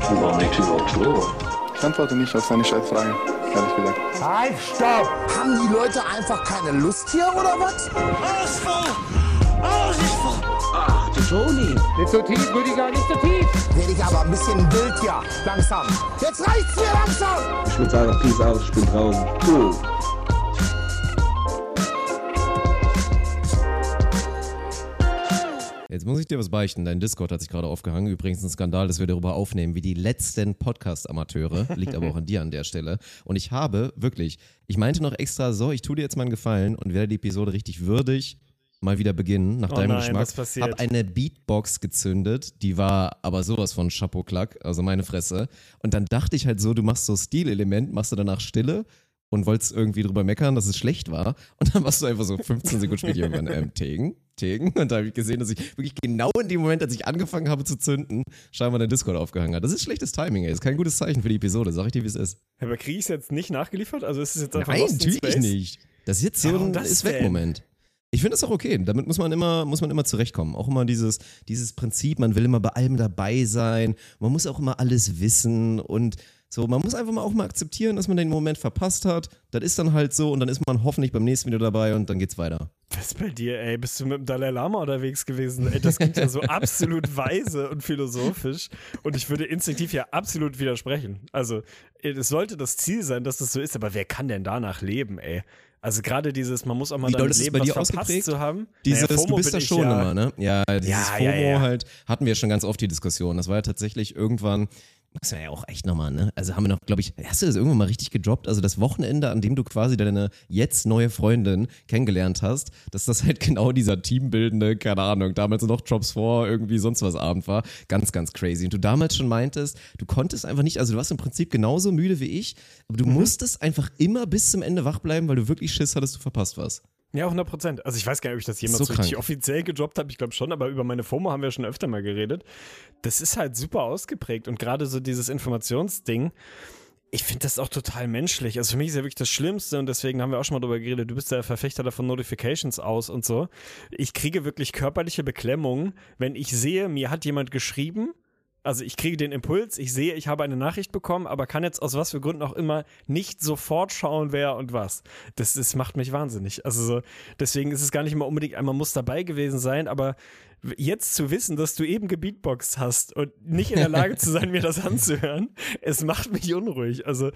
Warum liegt überhaupt vor? Ich antworte nicht auf seine Scheißfrage, ehrlich gesagt. Halt, stopp! Haben die Leute einfach keine Lust hier oder was? Alles voll! Alles ist voll! Ach, du Toni. Nicht so tief, Rüdiger, nicht so tief! Werde ich aber ein bisschen wild hier, langsam. Jetzt reicht's mir langsam! Ich würde sagen, Peace out, ich bin draußen. Cool. Jetzt muss ich dir was beichten. Dein Discord hat sich gerade aufgehangen. Übrigens ein Skandal, dass wir darüber aufnehmen, wie die letzten Podcast-Amateure. Liegt aber auch an dir an der Stelle. Und ich habe wirklich, ich meinte noch extra so, ich tue dir jetzt mal einen Gefallen und werde die Episode richtig würdig mal wieder beginnen, nach Oh deinem nein, Geschmack. was? Hab eine Beatbox gezündet, die war aber sowas von Chapeau-Klack, also meine Fresse. Und dann dachte ich halt so, du machst so Stilelement, machst du danach Stille und wolltest irgendwie drüber meckern, dass es schlecht war. Und dann warst du einfach so 15 Sekunden später irgendwann, ähm, Tegen, Tegen. Und da habe ich gesehen, dass ich wirklich genau in dem Moment, als ich angefangen habe zu zünden, scheinbar dein Discord aufgehangen hat. Das ist schlechtes Timing, ey. Das ist kein gutes Zeichen für die Episode. Sag ich dir, wie es ist. Aber kriege ich es jetzt nicht nachgeliefert? Also ist es jetzt einfach Nein, natürlich Space? nicht. Das ist jetzt so Ja, ein das Ist-Weg-Moment. Ich finde das auch okay. Damit muss man immer, muss man immer zurechtkommen. Auch immer dieses, dieses Prinzip, man will immer bei allem dabei sein. Man muss auch immer alles wissen und so, man muss einfach mal auch mal akzeptieren, dass man den Moment verpasst hat. Das ist dann halt so und dann ist man hoffentlich beim nächsten Video dabei und dann geht's weiter. Was ist bei dir, ey? Bist du mit dem Dalai Lama unterwegs gewesen? Ey, das klingt ja so absolut weise und philosophisch. Und ich würde instinktiv ja absolut widersprechen. Also, es sollte das Ziel sein, dass das so ist, aber wer kann denn danach leben, ey? Also gerade dieses, man muss auch mal Wie damit leben, bei was dir verpasst ausgeprägt? zu haben. Dieses, Naja, du FOMO bist da schon ja, immer, ne? Ja, dieses Ja, FOMO ja, ja. halt, hatten wir schon ganz oft die Diskussion. Das war ja tatsächlich irgendwann, muss man ja auch echt nochmal, ne? Also haben wir noch, glaube ich, hast du das irgendwann mal richtig gedroppt? Also das Wochenende, an dem du quasi deine jetzt neue Freundin kennengelernt hast, dass das halt genau dieser teambildende, keine Ahnung, damals noch Drops vor, irgendwie sonst was Abend war. Ganz, ganz crazy. Und du damals schon meintest, du konntest einfach nicht, also du warst im Prinzip genauso müde wie ich, aber du musstest einfach immer bis zum Ende wach bleiben, weil du wirklich Schiss hattest, du verpasst was. Ja, 100 Prozent. Also ich weiß gar nicht, ob ich das jemals So so richtig offiziell gedroppt habe. Ich glaube schon, aber über meine FOMO haben wir schon öfter mal geredet. Das ist halt super ausgeprägt und gerade so dieses Informationsding. Ich finde das auch total menschlich. Also für mich ist ja wirklich das Schlimmste und deswegen haben wir auch schon mal drüber geredet. Du bist der Verfechter davon Notifications aus und so. Ich kriege wirklich körperliche Beklemmungen, wenn ich sehe, mir hat jemand geschrieben. Also ich kriege den Impuls, ich sehe, ich habe eine Nachricht bekommen, aber kann jetzt aus was für Gründen auch immer nicht sofort schauen, wer und was. Das, das macht mich wahnsinnig. Also so, deswegen ist es gar nicht immer unbedingt, einmal muss dabei gewesen sein, aber jetzt zu wissen, dass du eben gebeatboxt hast und nicht in der Lage zu sein, mir das anzuhören, es macht mich unruhig. Also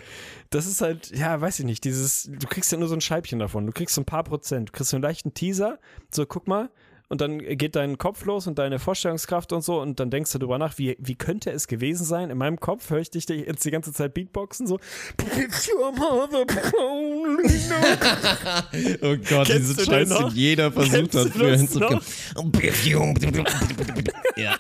das ist halt, ja, weiß ich nicht, dieses, du kriegst ja nur so ein Scheibchen davon, du kriegst so ein paar Prozent, du kriegst so einen leichten Teaser, so guck mal, und dann geht dein Kopf los und deine Vorstellungskraft und so und dann denkst du drüber nach, wie, wie könnte es gewesen sein? In meinem Kopf höre ich dich jetzt die ganze Zeit Beatboxen so. Oh Gott, Kennst diese Scheiße, noch? jeder versucht Kennst hat, früher hinzukommen. ja.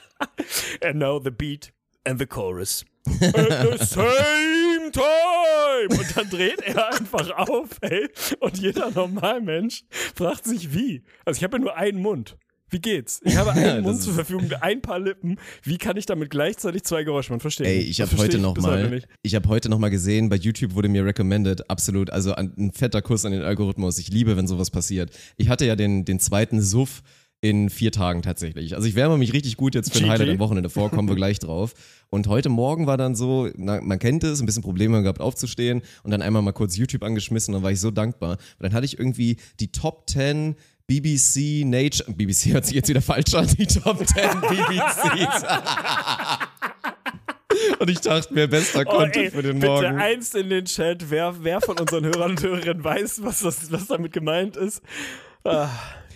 And now the beat and the chorus. At the same time! Und dann dreht er einfach auf, ey. Und jeder Normalmensch fragt sich, wie? Also ich habe ja nur einen Mund. Wie geht's? Ich habe einen Ja, Mund zur Verfügung, ein paar Lippen. Wie kann ich damit gleichzeitig zwei Geräusche machen? Verstehe Ey, ich habe heute verstehe noch bis heute mal, nicht. ich habe heute noch mal gesehen, bei YouTube wurde mir recommended, absolut, also ein, fetter Kuss an den Algorithmus. Ich liebe, wenn sowas passiert. Ich hatte ja den, den zweiten Suff in vier Tagen tatsächlich. Also ich wärme mich richtig gut jetzt für ein. Highlight am Wochenende vor, kommen wir gleich drauf. Und heute Morgen war dann so, na, man kennt es, ein bisschen Probleme gehabt aufzustehen und dann einmal mal kurz YouTube angeschmissen und dann war ich so dankbar. Und dann hatte ich irgendwie die Top 10 BBC Nature, BBC hört sich jetzt wieder falsch an, die Top 10 BBCs. Und ich dachte mir, bester Oh, Content ey, für den bitte Morgen. eins in den Chat, wer, wer von unseren Hörern und Hörerinnen weiß, was, das, was damit gemeint ist. Ah,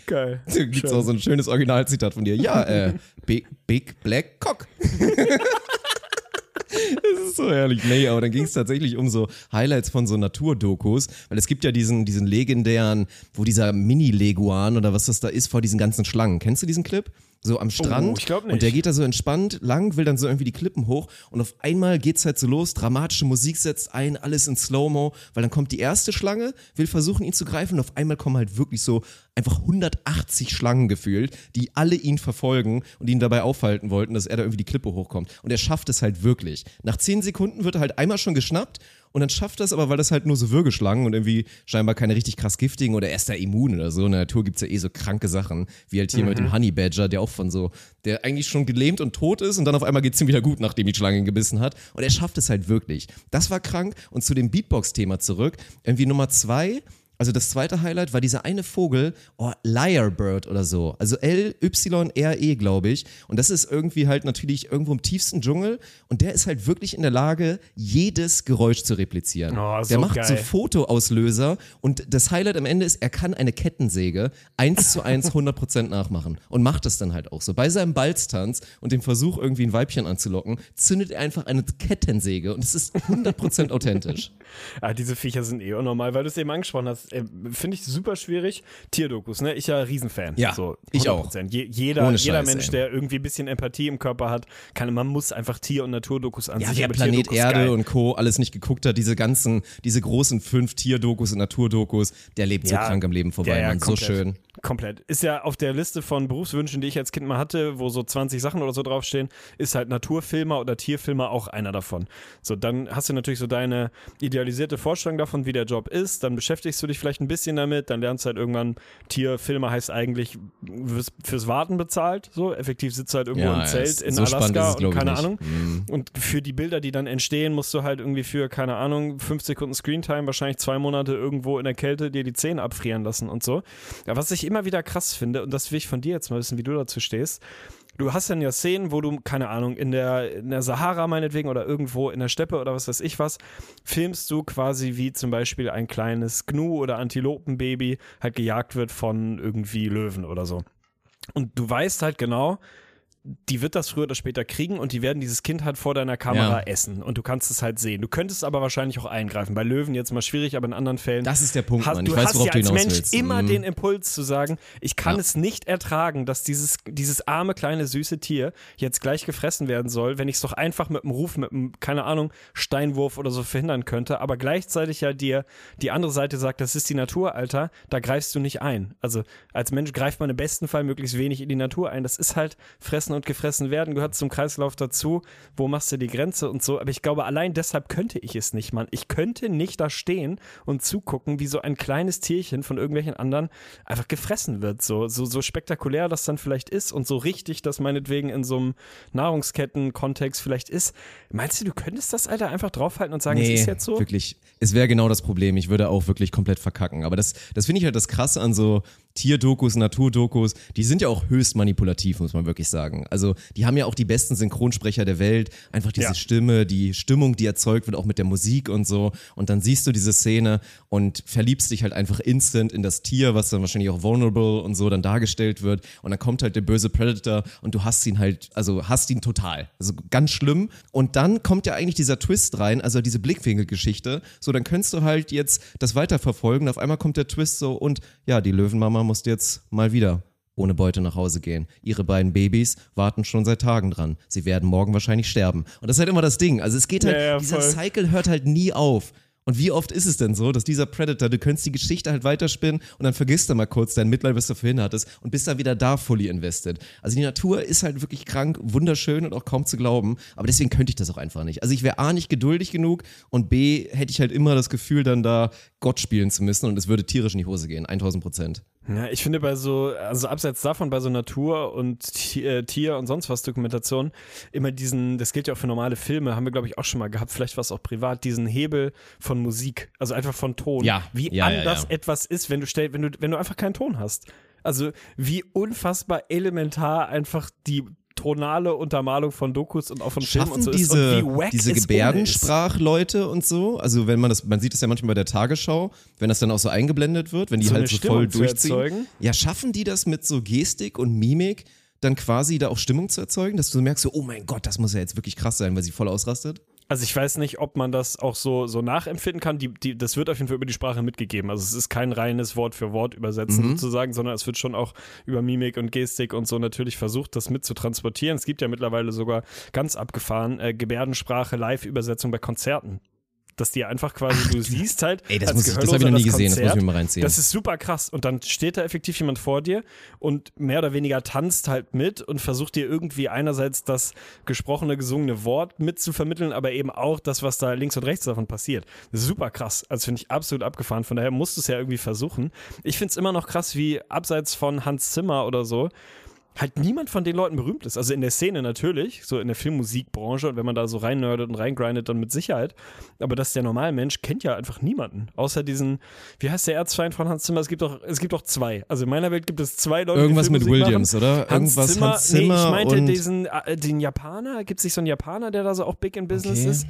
geil. Da gibt's auch so ein schönes Originalzitat von dir. Ja, äh, Big, Big Black Cock. Das ist so herrlich. Nee, aber dann ging es tatsächlich um so Highlights von so Naturdokus, weil es gibt ja diesen, diesen legendären, wo dieser Mini-Leguan oder was das da ist, vor diesen ganzen Schlangen. Kennst du diesen Clip? So am Strand. Oh, ich glaub nicht. Und der geht da so entspannt lang, will dann so irgendwie die Klippen hoch und auf einmal geht's halt so los, dramatische Musik setzt ein, alles in Slow-Mo, weil dann kommt die erste Schlange, will versuchen ihn zu greifen und auf einmal kommen halt wirklich so einfach 180 Schlangen gefühlt, die alle ihn verfolgen und ihn dabei aufhalten wollten, dass er da irgendwie die Klippe hochkommt. Und er schafft es halt wirklich. Nach 10 Sekunden wird er halt einmal schon geschnappt und dann schafft er es aber, weil das halt nur so Würgeschlangen und irgendwie scheinbar keine richtig krass giftigen oder er ist da immun oder so. In der Natur gibt's ja eh so kranke Sachen, wie halt hier mit dem Honey Badger, der auch von so, der eigentlich schon gelähmt und tot ist und dann auf einmal geht's ihm wieder gut, nachdem die Schlange ihn gebissen hat. Und er schafft es halt wirklich. Das war krank. Und zu dem Beatbox-Thema zurück. Irgendwie Nummer zwei, also das zweite Highlight war dieser eine Vogel, oh, Lyrebird oder so. Also L-Y-R-E, glaube ich. Und das ist irgendwie halt natürlich irgendwo im tiefsten Dschungel. Und der ist halt wirklich in der Lage, jedes Geräusch zu replizieren. Oh, so der macht geil. so Fotoauslöser. Und das Highlight am Ende ist, er kann eine Kettensäge eins zu eins 100% nachmachen. Und macht das dann halt auch so. Bei seinem Balztanz und dem Versuch, irgendwie ein Weibchen anzulocken, zündet er einfach eine Kettensäge. Und es ist 100% authentisch. Ah, diese Viecher sind eh unnormal, weil du es eben angesprochen hast. Äh, Finde ich super schwierig. Tierdokus, ne? Ich ja Riesenfan. Ja, so, ich auch. 100%. Je, jeder Ohne jeder Scheiß, Mensch, ey. der irgendwie ein bisschen Empathie im Körper hat, kann, man muss einfach Tier- und Naturdokus an Ja, aber Planet Erde geil. und Co. alles nicht geguckt hat, diese ganzen, diese großen fünf Tierdokus und Naturdokus, der lebt so Ja. krank am Leben vorbei, Ja, ja, man. So schön. Komplett. Ist ja auf der Liste von Berufswünschen, die ich als Kind mal hatte, wo so 20 Sachen oder so draufstehen, ist halt Naturfilmer oder Tierfilmer auch einer davon. So, dann hast du natürlich so deine idealisierte Vorstellung davon, wie der Job ist, dann beschäftigst du dich vielleicht ein bisschen damit, dann lernst du halt irgendwann, Tierfilmer heißt eigentlich, wirst fürs Warten bezahlt, so, effektiv sitzt du halt irgendwo Ja, im Zelt in so Alaska es, und keine nicht. Ahnung. Mhm. Und für die Bilder, die dann entstehen, musst du halt irgendwie für, keine Ahnung, fünf Sekunden Screentime, wahrscheinlich zwei Monate irgendwo in der Kälte dir die Zähne abfrieren lassen und so. Ja, was ich immer wieder krass finde, und das will ich von dir jetzt mal wissen, wie du dazu stehst. Du hast dann ja Szenen, wo du, keine Ahnung, in der, in der Sahara meinetwegen oder irgendwo in der Steppe oder was weiß ich was, filmst du quasi wie zum Beispiel ein kleines Gnu oder Antilopenbaby halt gejagt wird von irgendwie Löwen oder so. Und du weißt halt genau, die wird das früher oder später kriegen und die werden dieses Kind halt vor deiner Kamera Ja. essen und du kannst es halt sehen. Du könntest aber wahrscheinlich auch eingreifen. Bei Löwen jetzt mal schwierig, aber in anderen Fällen. Das ist der Punkt, hast, Mann. Ich du weiß, hast ja als Mensch willst. immer Mhm. den Impuls zu sagen, ich kann Ja. es nicht ertragen, dass dieses, dieses arme kleine süße Tier jetzt gleich gefressen werden soll, wenn ich es doch einfach mit einem Ruf, mit einem, keine Ahnung, Steinwurf oder so verhindern könnte, aber gleichzeitig ja dir die andere Seite sagt, das ist die Natur, Alter, da greifst du nicht ein. Also als Mensch greift man im besten Fall möglichst wenig in die Natur ein. Das ist halt fressen und gefressen werden, gehört zum Kreislauf dazu. Wo machst du die Grenze und so? Aber ich glaube, allein deshalb könnte ich es nicht, Mann. Ich könnte nicht da stehen und zugucken, wie so ein kleines Tierchen von irgendwelchen anderen einfach gefressen wird. So, so, so spektakulär das dann vielleicht ist und so richtig das meinetwegen in so einem Nahrungsketten-Kontext vielleicht ist. Meinst du, du könntest das, Alter, einfach draufhalten und sagen, Nee, es ist jetzt so? wirklich. Es wäre genau das Problem. Ich würde auch wirklich komplett verkacken. Aber das, das finde ich halt das Krasse an so Tierdokus, Naturdokus. Die sind ja auch höchst manipulativ, muss man wirklich sagen. Also die haben ja auch die besten Synchronsprecher der Welt. Einfach diese Ja. Stimme, die Stimmung, die erzeugt wird, auch mit der Musik und so. Und dann siehst du diese Szene und verliebst dich halt einfach instant in das Tier, was dann wahrscheinlich auch vulnerable und so dann dargestellt wird. Und dann kommt halt der böse Predator und du hast ihn halt, also hast ihn total. Also ganz schlimm. Und dann kommt ja eigentlich dieser Twist rein, also diese Blickwinkelgeschichte. So, dann könntest du halt jetzt das weiterverfolgen. Auf einmal kommt der Twist so und ja, die Löwenmama muss jetzt mal wieder ohne Beute nach Hause gehen. Ihre beiden Babys warten schon seit Tagen dran. Sie werden morgen wahrscheinlich sterben. Und das ist halt immer das Ding. Also es geht halt, Ja, ja, dieser. Cycle hört halt nie auf. Und wie oft ist es denn so, dass dieser Predator, du könntest die Geschichte halt weiterspinnen und dann vergisst du mal kurz dein Mitleid, was du vorhin hattest und bist dann wieder da fully invested. Also die Natur ist halt wirklich krank, wunderschön und auch kaum zu glauben, aber deswegen könnte ich das auch einfach nicht. Also ich wäre A nicht geduldig genug und B hätte ich halt immer das Gefühl, dann da Gott spielen zu müssen und es würde tierisch in die Hose gehen, 1000 Prozent. Ja, ich finde bei so, also abseits davon, bei so Natur und äh, Tier und sonst was Dokumentation, immer diesen, das gilt ja auch für normale Filme, haben wir glaube ich auch schon mal gehabt, vielleicht was auch privat, diesen Hebel von Musik, also einfach von Ton. Ja, Wie ja, ja, anders ja. etwas ist, wenn du stell, wenn du, wenn du einfach keinen Ton hast. Also wie unfassbar elementar einfach die tonale Untermalung von Dokus und auch von Filmen und Schaffen so diese, ist und diese. Gebärdensprachleute und so, also wenn man das, man sieht es ja manchmal bei der Tagesschau, wenn das dann auch so eingeblendet wird, wenn die So halt so Stimmung voll durchziehen. erzeugen? Ja, schaffen die das mit so Gestik und Mimik dann quasi da auch Stimmung zu erzeugen, dass du merkst so, oh mein Gott, das muss ja jetzt wirklich krass sein, weil sie voll ausrastet? Also ich weiß nicht, ob man das auch so, so nachempfinden kann. Die, die, das wird auf jeden Fall über die Sprache mitgegeben. Also es ist kein reines Wort für Wort übersetzen Mhm. sozusagen, sondern es wird schon auch über Mimik und Gestik und so natürlich versucht, das mit zu transportieren. Es gibt ja mittlerweile sogar ganz abgefahren äh, Gebärdensprache, Live-Übersetzung bei Konzerten. Dass die einfach quasi, du siehst halt, Ey, das muss ich- das Gehörloser hab ich noch nie gesehen, das muss ich Konzert, mir mal reinziehen. Das ist super krass. Und dann steht da effektiv jemand vor dir und mehr oder weniger tanzt halt mit und versucht dir irgendwie einerseits das gesprochene, gesungene Wort mitzuvermitteln, aber eben auch das, was da links und rechts davon passiert. Das ist super krass. Also finde ich absolut abgefahren. Von daher musst du es ja irgendwie versuchen. Ich finde es immer noch krass, wie abseits von Hans Zimmer oder so, halt niemand von den Leuten berühmt ist. Also in der Szene natürlich, so in der Filmmusikbranche und wenn man da so reinnördet und reingrindet, dann mit Sicherheit. Aber dass der normale Mensch kennt ja einfach niemanden. Außer diesen, wie heißt der Erzfeind von Hans Zimmer? Es gibt doch, es gibt doch zwei. Also in meiner Welt gibt es zwei Leute, Irgendwas die mit Filmmusik Williams, machen. oder? Hans Irgendwas Zimmer, Hans Zimmer nee, ich meinte diesen, äh, den Japaner. Gibt es nicht so einen Japaner, der da so auch big in business Okay. ist?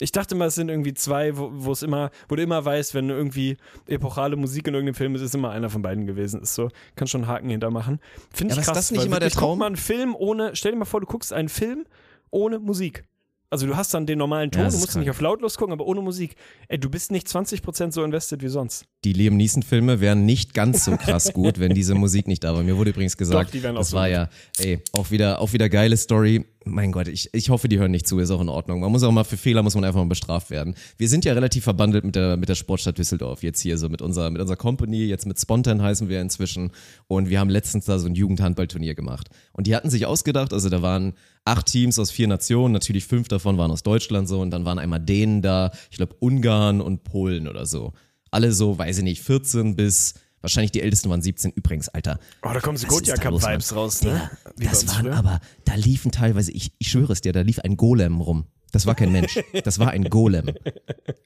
Ich dachte mal, es sind irgendwie zwei, wo es immer, wo du immer weißt, wenn irgendwie epochale Musik in irgendeinem Film ist, ist immer einer von beiden gewesen. Ist so, kann schon einen Haken hintermachen. Finde Ja, ich aber ist krass. das nicht immer der Traum? Guck mal einen Film ohne, stell dir mal vor, du guckst einen Film ohne Musik. Also du hast dann den normalen Ton, Ja, du musst nicht auf lautlos gucken, aber ohne Musik. Ey, du bist nicht 20% so invested wie sonst. die Liam Neeson-Filme wären nicht ganz so krass gut, wenn diese Musik nicht da war. Mir wurde übrigens gesagt, Doch, das so war gut. ja, ey, auch wieder, auch wieder geile Story. Mein Gott, ich, ich hoffe, die hören nicht zu, ist auch in Ordnung. Man muss auch mal für Fehler muss man einfach mal bestraft werden. Wir sind ja relativ verbandelt mit der, mit der Sportstadt Düsseldorf jetzt hier, so mit unserer, mit unserer Company, jetzt mit Spontan heißen wir inzwischen. Und wir haben letztens da so ein Jugendhandballturnier gemacht. Und die hatten sich ausgedacht, also da waren acht Teams aus vier Nationen, natürlich fünf davon waren aus Deutschland so und dann waren einmal Dänen da, ich glaube Ungarn und Polen oder so. Alle so, weiß ich nicht, 14 bis, wahrscheinlich die ältesten waren 17 übrigens, Alter. Oh, da kommen los, Gotia-Cup-Vibes Mann? raus, ne? Bei das waren früher. aber, da liefen teilweise, ich, ich schwöre es dir, da lief ein Golem rum. Das war kein Mensch, das war ein Golem.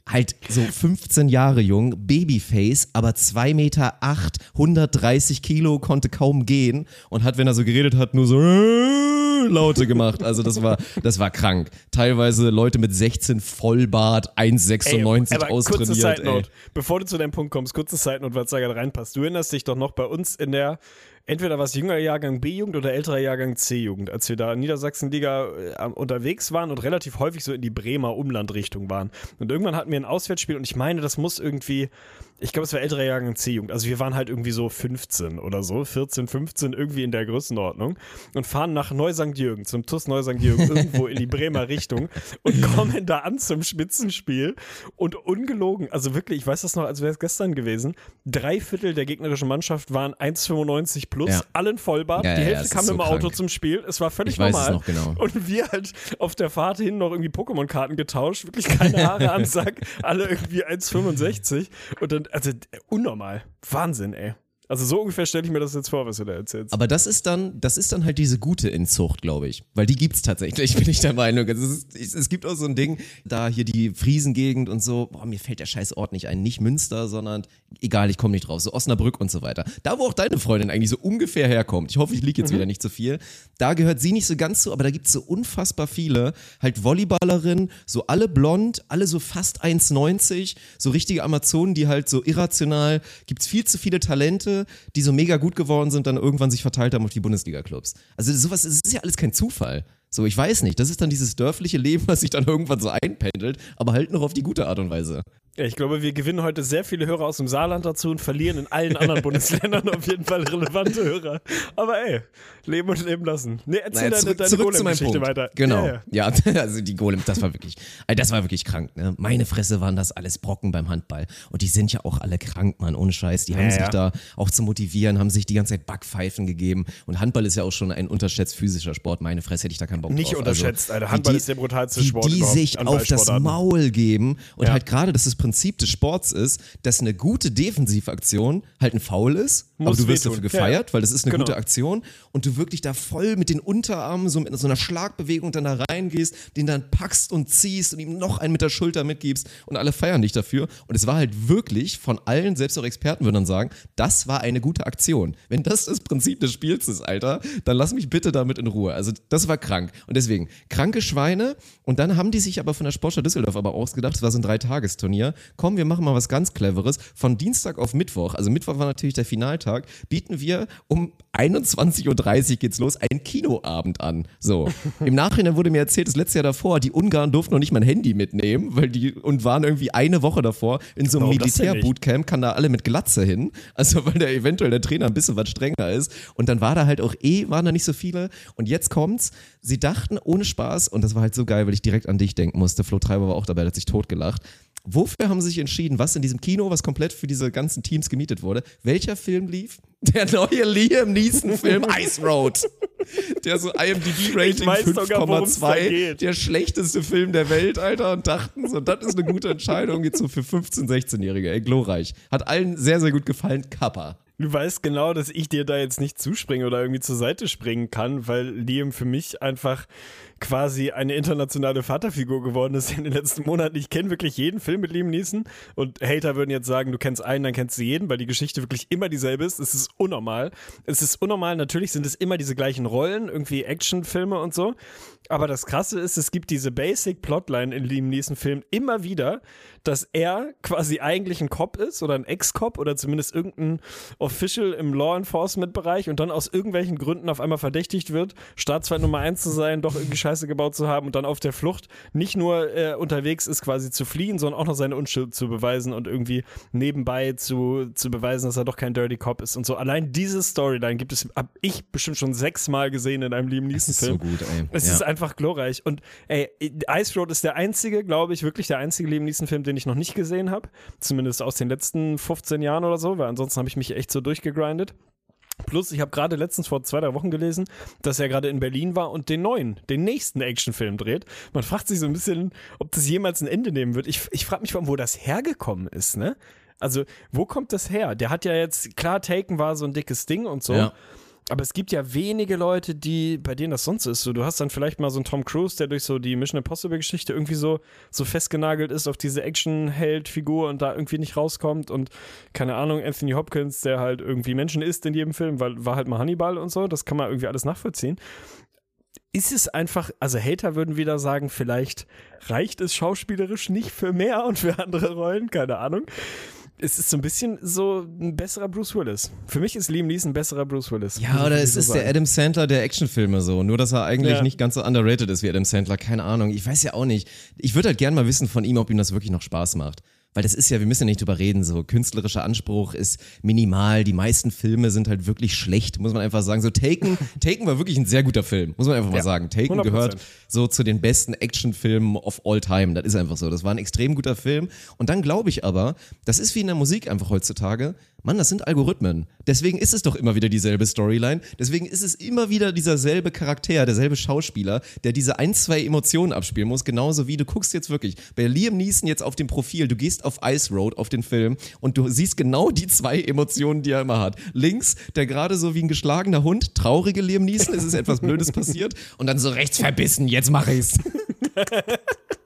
Halt so 15 Jahre jung, Babyface, aber 2 Meter 8, 130 Kilo, konnte kaum gehen und hat, wenn er so geredet hat, nur so Laute gemacht. Also das war, das war krank. Teilweise Leute mit 16 Vollbart, 1,96 aber kurze austrainiert. Side. Note, bevor du zu deinem Punkt kommst, kurze Side Note, weil es da gerade reinpasst. Du erinnerst dich doch noch bei uns in der, entweder was jüngerer Jahrgang B-Jugend oder älterer Jahrgang C-Jugend, als wir da in Niedersachsenliga äh, unterwegs waren und relativ häufig so in die Bremer Umlandrichtung waren. Und irgendwann hatten wir ein Auswärtsspiel und ich meine, das muss irgendwie, ich glaube, es war älterer Jahrgang C-Jugend. Also wir waren halt irgendwie so 15 oder so, 14, 15, irgendwie in der Größenordnung und fahren nach Neu-St. Jürgen, zum TUS Neu-St. Jürgen, irgendwo in die Bremer Richtung und kommen da an zum Spitzenspiel und ungelogen, also wirklich, ich weiß das noch, als wäre es gestern gewesen, drei Viertel der gegnerischen Mannschaft waren 1,95 plus, Ja. allen Vollbart, Ja, die ja, ja, Hälfte es kam so im Auto krank. zum Spiel, es war völlig Ich normal. genau. Und wir halt auf der Fahrt hin noch irgendwie Pokémon-Karten getauscht, wirklich keine Haare am Sack, alle irgendwie 1,65 und dann, also äh, unnormal. Wahnsinn, ey. Also so ungefähr stelle ich mir das jetzt vor, was du da erzählst. Aber das ist dann, das ist dann halt diese gute Inzucht, glaube ich. Weil die gibt's tatsächlich, bin ich der Meinung. Es, ist, es gibt auch so ein Ding, da hier die Friesengegend und so, boah, mir fällt der scheiß Ort nicht ein. Nicht Münster, sondern, egal, ich komme nicht drauf, so Osnabrück und so weiter. Da, wo auch deine Freundin eigentlich so ungefähr herkommt. Ich hoffe, ich liege jetzt wieder nicht zu viel. Da gehört sie nicht so ganz zu, aber da gibt's so unfassbar viele, halt Volleyballerinnen, so alle blond, alle so fast 1,90, so richtige Amazonen, die halt so irrational, gibt's viel zu viele Talente, die so mega gut geworden sind, dann irgendwann sich verteilt haben auf die Bundesliga-Clubs. Also sowas, es ist ja alles kein Zufall. So, ich weiß nicht, das ist dann dieses dörfliche Leben, was sich dann irgendwann so einpendelt, aber halt noch auf die gute Art und Weise. Ja, ich glaube, wir gewinnen heute sehr viele Hörer aus dem Saarland dazu und verlieren in allen anderen Bundesländern auf jeden Fall relevante Hörer. Aber ey, leben und leben lassen. Nee, erzähl Naja, deine, deine zu meinem Golem-Geschichte weiter. Genau. Ja, ja. Ja, also die Golem, das war wirklich, also das war wirklich krank. Ne? Meine Fresse waren das alles Brocken beim Handball. Und die sind ja auch alle krank, Mann, ohne Scheiß. Die haben Ja, sich da auch zu motivieren, haben sich die ganze Zeit Backpfeifen gegeben. Und Handball ist ja auch schon ein unterschätzt physischer Sport. Meine Fresse hätte ich da keinen Bock Nicht drauf. unterschätzt, Alter. wie Handball die- ist der brutalste Sport die überhaupt sich auf das. Maul geben und halt gerade, dass das Prinzip des Sports ist, dass eine gute Defensivaktion halt ein Foul ist, aber du wirst wehtun. dafür Ja, ja. gefeiert, weil das ist eine Genau. gute Aktion und du wirklich da voll mit den Unterarmen so mit so einer Schlagbewegung dann da reingehst, den dann packst und ziehst und ihm noch einen mit der Schulter mitgibst und alle feiern dich dafür. Und es war halt wirklich von allen, selbst auch Experten würden dann sagen, das war eine gute Aktion. Wenn das das Prinzip des Spiels ist, Alter, dann lass mich bitte damit in Ruhe. Also das war krank. Und deswegen, kranke Schweine. Und dann haben die sich aber von der Sportstadt Düsseldorf aber ausgedacht, es war so ein Dreitagesturnier. Komm, wir machen mal was ganz Cleveres. Von Dienstag auf Mittwoch, also Mittwoch war natürlich der Finaltag, bieten wir um 21.30 Uhr geht's los, einen Kinoabend an. So. Im Nachhinein wurde mir erzählt, das letzte Jahr davor, die Ungarn durften noch nicht mal ein Handy mitnehmen, weil die und waren irgendwie eine Woche davor in so einem nicht? Militärbootcamp, kann da alle mit Glatze hin. Also weil der eventuell der Trainer ein bisschen was strenger ist. Und dann war da halt auch eh, waren da nicht so viele. Und jetzt kommt's, sie dachten ohne Spaß, und das war halt so geil, weil ich direkt an dich denken musste, Flo Treiber war auch dabei, der hat sich totgelacht. Wofür haben sie sich entschieden, was in diesem Kino, was komplett für diese ganzen Teams gemietet wurde, welcher Film lief? Der neue Liam Neeson-Film Ice Road. Der so IMDb-Rating Ich weiß sogar, worum's da 5,2. geht. Der schlechteste Film der Welt, Alter. Und dachten so, das ist eine gute Entscheidung jetzt so für 15-, 16-Jährige. Ey, glorreich. Hat allen sehr, sehr gut gefallen. Kappa. Du weißt genau, dass ich dir da jetzt nicht zuspringen oder irgendwie zur Seite springen kann, weil Liam für mich einfach quasi eine internationale Vaterfigur geworden ist in den letzten Monaten. Ich kenne wirklich jeden Film mit Liam Neeson und Hater würden jetzt sagen, du kennst einen, dann kennst du jeden, weil die Geschichte wirklich immer dieselbe ist. Es ist unnormal. Es ist unnormal, natürlich sind es immer diese gleichen Rollen, irgendwie Actionfilme und so. Aber das Krasse ist, es gibt diese Basic Plotline in Liam Neeson Filmen immer wieder, dass er quasi eigentlich ein Cop ist oder ein Ex-Cop oder zumindest irgendein Official im Law Enforcement Bereich und dann aus irgendwelchen Gründen auf einmal verdächtigt wird, Staatsfeind Nummer eins zu sein, doch irgendwie Scheiße gebaut zu haben und dann auf der Flucht nicht nur äh, unterwegs ist, quasi zu fliehen, sondern auch noch seine Unschuld zu beweisen und irgendwie nebenbei zu, zu beweisen, dass er doch kein Dirty Cop ist und so. Allein diese Storyline gibt es, hab ich bestimmt schon sechsmal gesehen in einem Liam Neeson ist so Film. gut, ey. Es Ja. ist einfach glorreich. Und ey, Ice Road ist der einzige, glaube ich, wirklich der einzige Liam Neeson-Film, den ich noch nicht gesehen habe. Zumindest aus den letzten 15 Jahren oder so, weil ansonsten habe ich mich echt so durchgegrindet. Plus, ich habe gerade letztens vor zwei, drei Wochen gelesen, dass er gerade in Berlin war und den neuen, den nächsten Actionfilm dreht. Man fragt sich so ein bisschen, ob das jemals ein Ende nehmen wird. Ich, ich frage mich, wo das hergekommen ist, ne? Also, wo kommt das her? Der hat ja jetzt, klar, Taken war so ein dickes Ding und so. Ja. Aber es gibt ja wenige Leute, die, bei denen das sonst so ist. So, du hast dann vielleicht mal so einen Tom Cruise, der durch so die Mission Impossible Geschichte irgendwie so, so festgenagelt ist auf diese Action-Held-Figur und da irgendwie nicht rauskommt und keine Ahnung, Anthony Hopkins, der halt irgendwie Menschen isst in jedem Film, weil war halt mal Hannibal und so, das kann man irgendwie alles nachvollziehen. Ist es einfach, also Hater würden wieder sagen, vielleicht reicht es schauspielerisch nicht für mehr und für andere Rollen, keine Ahnung. Es ist so ein bisschen so ein besserer Bruce Willis. Für mich ist Liam Neeson ein besserer Bruce Willis. Ja, oder es so ist sagen. der Adam Sandler der Actionfilme so. Nur, dass er eigentlich Ja. nicht ganz so underrated ist wie Adam Sandler. Keine Ahnung. Ich weiß ja auch nicht. Ich würde halt gerne mal wissen von ihm, ob ihm das wirklich noch Spaß macht. Weil das ist ja, wir müssen ja nicht drüber reden, so künstlerischer Anspruch ist minimal. Die meisten Filme sind halt wirklich schlecht, muss man einfach sagen. So Taken, Taken war wirklich ein sehr guter Film, muss man einfach mal Ja, sagen. Taken 100%. gehört so zu den besten Actionfilmen of all time. Das ist einfach so. Das war ein extrem guter Film. Und dann glaube ich aber, das ist wie in der Musik einfach heutzutage. Mann, das sind Algorithmen. Deswegen ist es doch immer wieder dieselbe Storyline. Deswegen ist es immer wieder dieser Charakter, derselbe Schauspieler, der diese ein, zwei Emotionen abspielen muss. Genauso wie du guckst jetzt wirklich bei Liam Neeson jetzt auf dem Profil, du gehst auf Ice Road, auf den Film und du siehst genau die zwei Emotionen, die er immer hat. Links, der gerade so wie ein geschlagener Hund, traurige Liam Neeson, es ist etwas Blödes passiert und dann so rechts verbissen, jetzt mach ich's.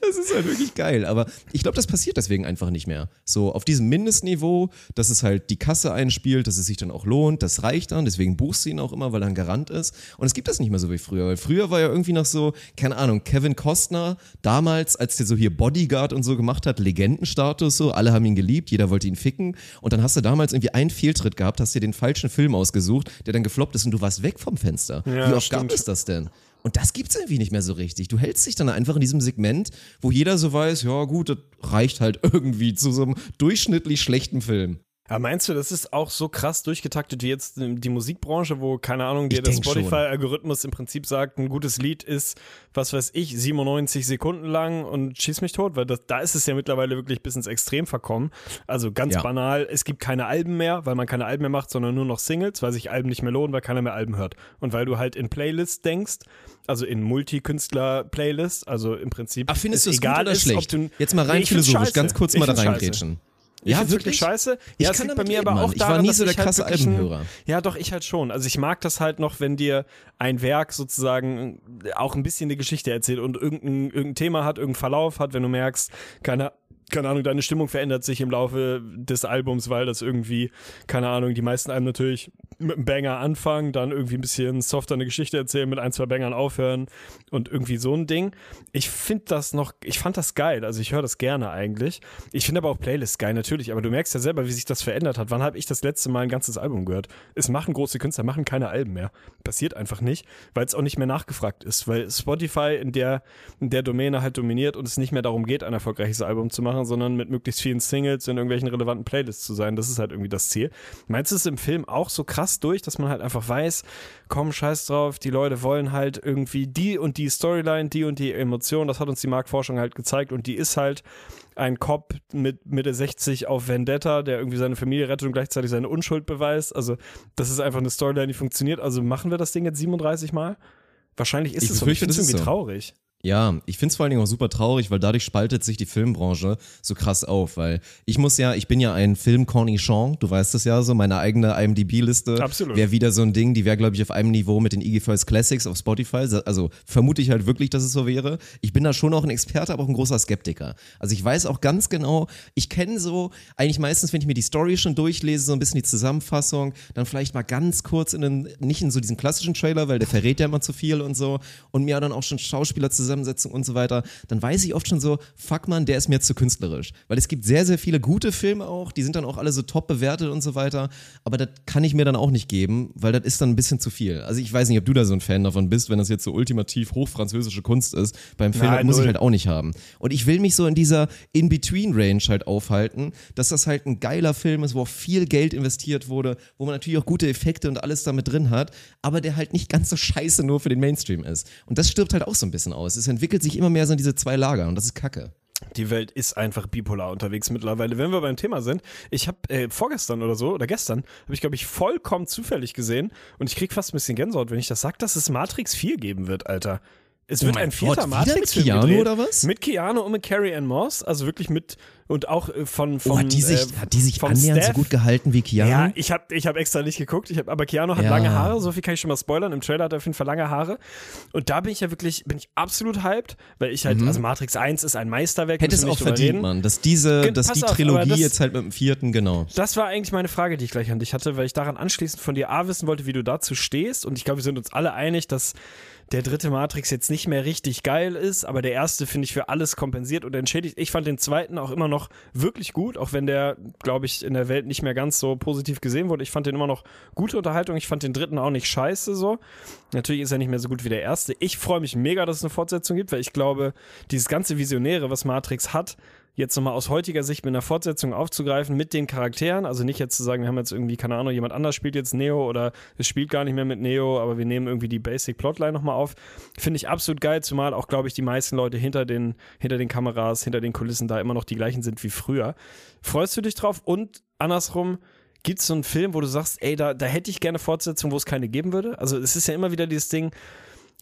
Das ist halt wirklich geil. Aber ich glaube, das passiert deswegen einfach nicht mehr. So auf diesem Mindestniveau, dass es halt die Kasse einspielt, dass es sich dann auch lohnt, das reicht dann. Deswegen buchst du ihn auch immer, weil er ein Garant ist. Und es gibt das nicht mehr so wie früher. Weil früher war ja irgendwie noch so, keine Ahnung, Kevin Costner, damals, als der so hier Bodyguard und so gemacht hat, Legendenstatus so, alle haben ihn geliebt, jeder wollte ihn ficken. Und dann hast du damals irgendwie einen Fehltritt gehabt, hast dir den falschen Film ausgesucht, der dann gefloppt ist und du warst weg vom Fenster. Ja, wie oft stimmt. gab es das denn? Und das gibt's irgendwie nicht mehr so richtig. Du hältst dich dann einfach in diesem Segment, wo jeder so weiß, ja gut, das reicht halt irgendwie zu so einem durchschnittlich schlechten Film. Ja, meinst du, das ist auch so krass durchgetaktet wie jetzt die Musikbranche, wo, keine Ahnung, dir der. Spotify-Algorithmus im Prinzip sagt, ein gutes Lied ist, was weiß ich, 97 Sekunden lang und schieß mich tot, weil das, da ist es ja mittlerweile wirklich bis ins Extrem verkommen. Also ganz Ja. banal, es gibt keine Alben mehr, weil man keine Alben mehr macht, sondern nur noch Singles, weil sich Alben nicht mehr lohnen, weil keiner mehr Alben hört. Und weil du halt in Playlists denkst, also in Multikünstler-Playlists, also im Prinzip Ach, findest du es es gut egal oder ist, schlecht? du Jetzt mal rein Nee, philosophisch, ganz kurz mal da find's scheiße. Ich Ja, wirklich? scheiße. Ich ja, es kann liegt bei mir leben, aber auch Mann. Ich war daran, nie so der ich halt krasse ein- Albenhörer. Ja, doch, ich halt schon. Also ich mag das halt noch, wenn dir ein Werk sozusagen auch ein bisschen eine Geschichte erzählt und irgendein, irgendein Thema hat, irgendeinen Verlauf hat, wenn du merkst, keine keine Ahnung, deine Stimmung verändert sich im Laufe des Albums, weil das irgendwie, keine Ahnung, die meisten Alben natürlich mit einem Banger anfangen, dann irgendwie ein bisschen softer eine Geschichte erzählen, mit ein, zwei Bangern aufhören und irgendwie so ein Ding. Ich finde das noch, ich fand das geil, also ich höre das gerne eigentlich. Ich finde aber auch Playlists geil, natürlich, aber du merkst ja selber, wie sich das verändert hat. Wann habe ich das letzte Mal ein ganzes Album gehört? Es machen große Künstler, machen keine Alben mehr. Passiert einfach nicht, weil es auch nicht mehr nachgefragt ist, weil Spotify in der, in der Domäne halt dominiert und es nicht mehr darum geht, ein erfolgreiches Album zu machen, sondern mit möglichst vielen Singles in irgendwelchen relevanten Playlists zu sein. Das ist halt irgendwie das Ziel. Meinst du es im Film auch so krass? durch, dass man halt einfach weiß, komm, scheiß drauf, die Leute wollen halt irgendwie die und die Storyline, die und die Emotion, das hat uns die Marktforschung halt gezeigt und die ist halt ein Cop mit Mitte 60 auf Vendetta, der irgendwie seine Familie rettet und gleichzeitig seine Unschuld beweist. Also, das ist einfach eine Storyline, die funktioniert. Also machen wir das Ding jetzt 37 Mal? Wahrscheinlich ist Ich es so. Ich finde es irgendwie so. traurig. Ja, ich find's vor allen Dingen auch super traurig, weil dadurch spaltet sich die Filmbranche so krass auf, weil ich muss ja, ich bin ja ein Film-Cornichon, du weißt das ja so, meine eigene IMDb-Liste wäre wieder so ein Ding, die wäre, glaube ich, auf einem Niveau mit den IG First Classics auf Spotify, also vermute ich halt wirklich, dass es so wäre. Ich bin da schon auch ein Experte, aber auch ein großer Skeptiker. Also ich weiß auch ganz genau, ich kenne so, eigentlich meistens, wenn ich mir die Story schon durchlese, so ein bisschen die Zusammenfassung, dann vielleicht mal ganz kurz in den, nicht in so diesen klassischen Trailer, weil der verrät ja immer zu viel und so und mir dann auch schon Schauspielerzusammensetzung und so weiter, dann weiß ich oft schon so, fuck man, der ist mir zu künstlerisch. Weil es gibt sehr, sehr viele gute Filme auch, die sind dann auch alle so top bewertet und so weiter, aber das kann ich mir dann auch nicht geben, weil das ist dann ein bisschen zu viel. Also ich weiß nicht, ob du da so ein Fan davon bist, wenn das jetzt so ultimativ hochfranzösische Kunst ist. Beim Film Nein, muss ich halt auch nicht haben. Und ich will mich so in dieser In-Between-Range halt aufhalten, dass das halt ein geiler Film ist, wo auch viel Geld investiert wurde, wo man natürlich auch gute Effekte und alles damit drin hat, aber der halt nicht ganz so scheiße nur für den Mainstream ist. Und das stirbt halt auch so ein bisschen aus. Es entwickelt sich immer mehr so in diese zwei Lager und das ist kacke. Die Welt ist einfach bipolar unterwegs mittlerweile. Wenn wir beim Thema sind, ich habe äh, vorgestern oder so, oder gestern, habe ich, glaube ich, vollkommen zufällig gesehen und ich krieg fast ein bisschen Gänsehaut, wenn ich das sage, dass es Matrix 4 geben wird, Alter. Es wird Oh mein ein vierter Gott, Matrix-Film mit Keanu oder was? Mit Keanu und mit Carrie Ann Moss, also wirklich mit und auch äh, von, von Oh, hat die sich, äh, hat die sich annähernd so Staff. gut gehalten wie Keanu? Ja, ich habe ich hab extra nicht geguckt, ich hab, aber Keanu hat Ja. lange Haare, so viel kann ich schon mal spoilern. Im Trailer hat er auf jeden Fall lange Haare. Und da bin ich ja wirklich, bin ich absolut hyped, weil ich halt, also Matrix 1 ist ein Meisterwerk. Mhm. Hätte es auch verdient, reden. Mann. Dass diese, Ge- dass die auf, Trilogie das- jetzt halt mit dem vierten, genau. Das war eigentlich meine Frage, die ich gleich an dich hatte, weil ich daran anschließend von dir A wissen wollte, wie du dazu stehst. Und ich glaube, wir sind uns alle einig, dass der dritte Matrix jetzt nicht mehr richtig geil ist, aber der erste finde ich für alles kompensiert und entschädigt. Ich fand den zweiten auch immer noch wirklich gut, auch wenn der, glaube ich, in der Welt nicht mehr ganz so positiv gesehen wurde. Ich fand den immer noch gute Unterhaltung. Ich fand den dritten auch nicht scheiße so. Natürlich ist er nicht mehr so gut wie der erste. Ich freue mich mega, dass es eine Fortsetzung gibt, weil ich glaube, dieses ganze Visionäre, was Matrix hat, jetzt nochmal aus heutiger Sicht mit einer Fortsetzung aufzugreifen mit den Charakteren, also nicht jetzt zu sagen, wir haben jetzt irgendwie, keine Ahnung, jemand anders spielt jetzt Neo oder es spielt gar nicht mehr mit Neo, aber wir nehmen irgendwie die Basic Plotline nochmal auf, finde ich absolut geil, zumal auch, glaube ich, die meisten Leute hinter den, hinter den Kameras, hinter den Kulissen da immer noch die gleichen sind wie früher. Freust du dich drauf? Und andersrum, Gibt es so einen Film, wo du sagst, ey, da, da hätte ich gerne Fortsetzung, wo es keine geben würde? Also es ist ja immer wieder dieses Ding,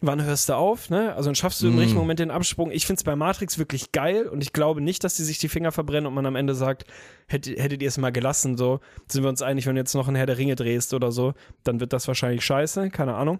wann hörst du auf, ne? Also dann schaffst du im Mm. richtigen Moment den Absprung. Ich finde es bei Matrix wirklich geil und ich glaube nicht, dass die sich die Finger verbrennen und man am Ende sagt, hättet, hättet ihr es mal gelassen, so. Sind wir uns einig, wenn du jetzt noch ein Herr der Ringe drehst oder so, dann wird das wahrscheinlich scheiße, keine Ahnung.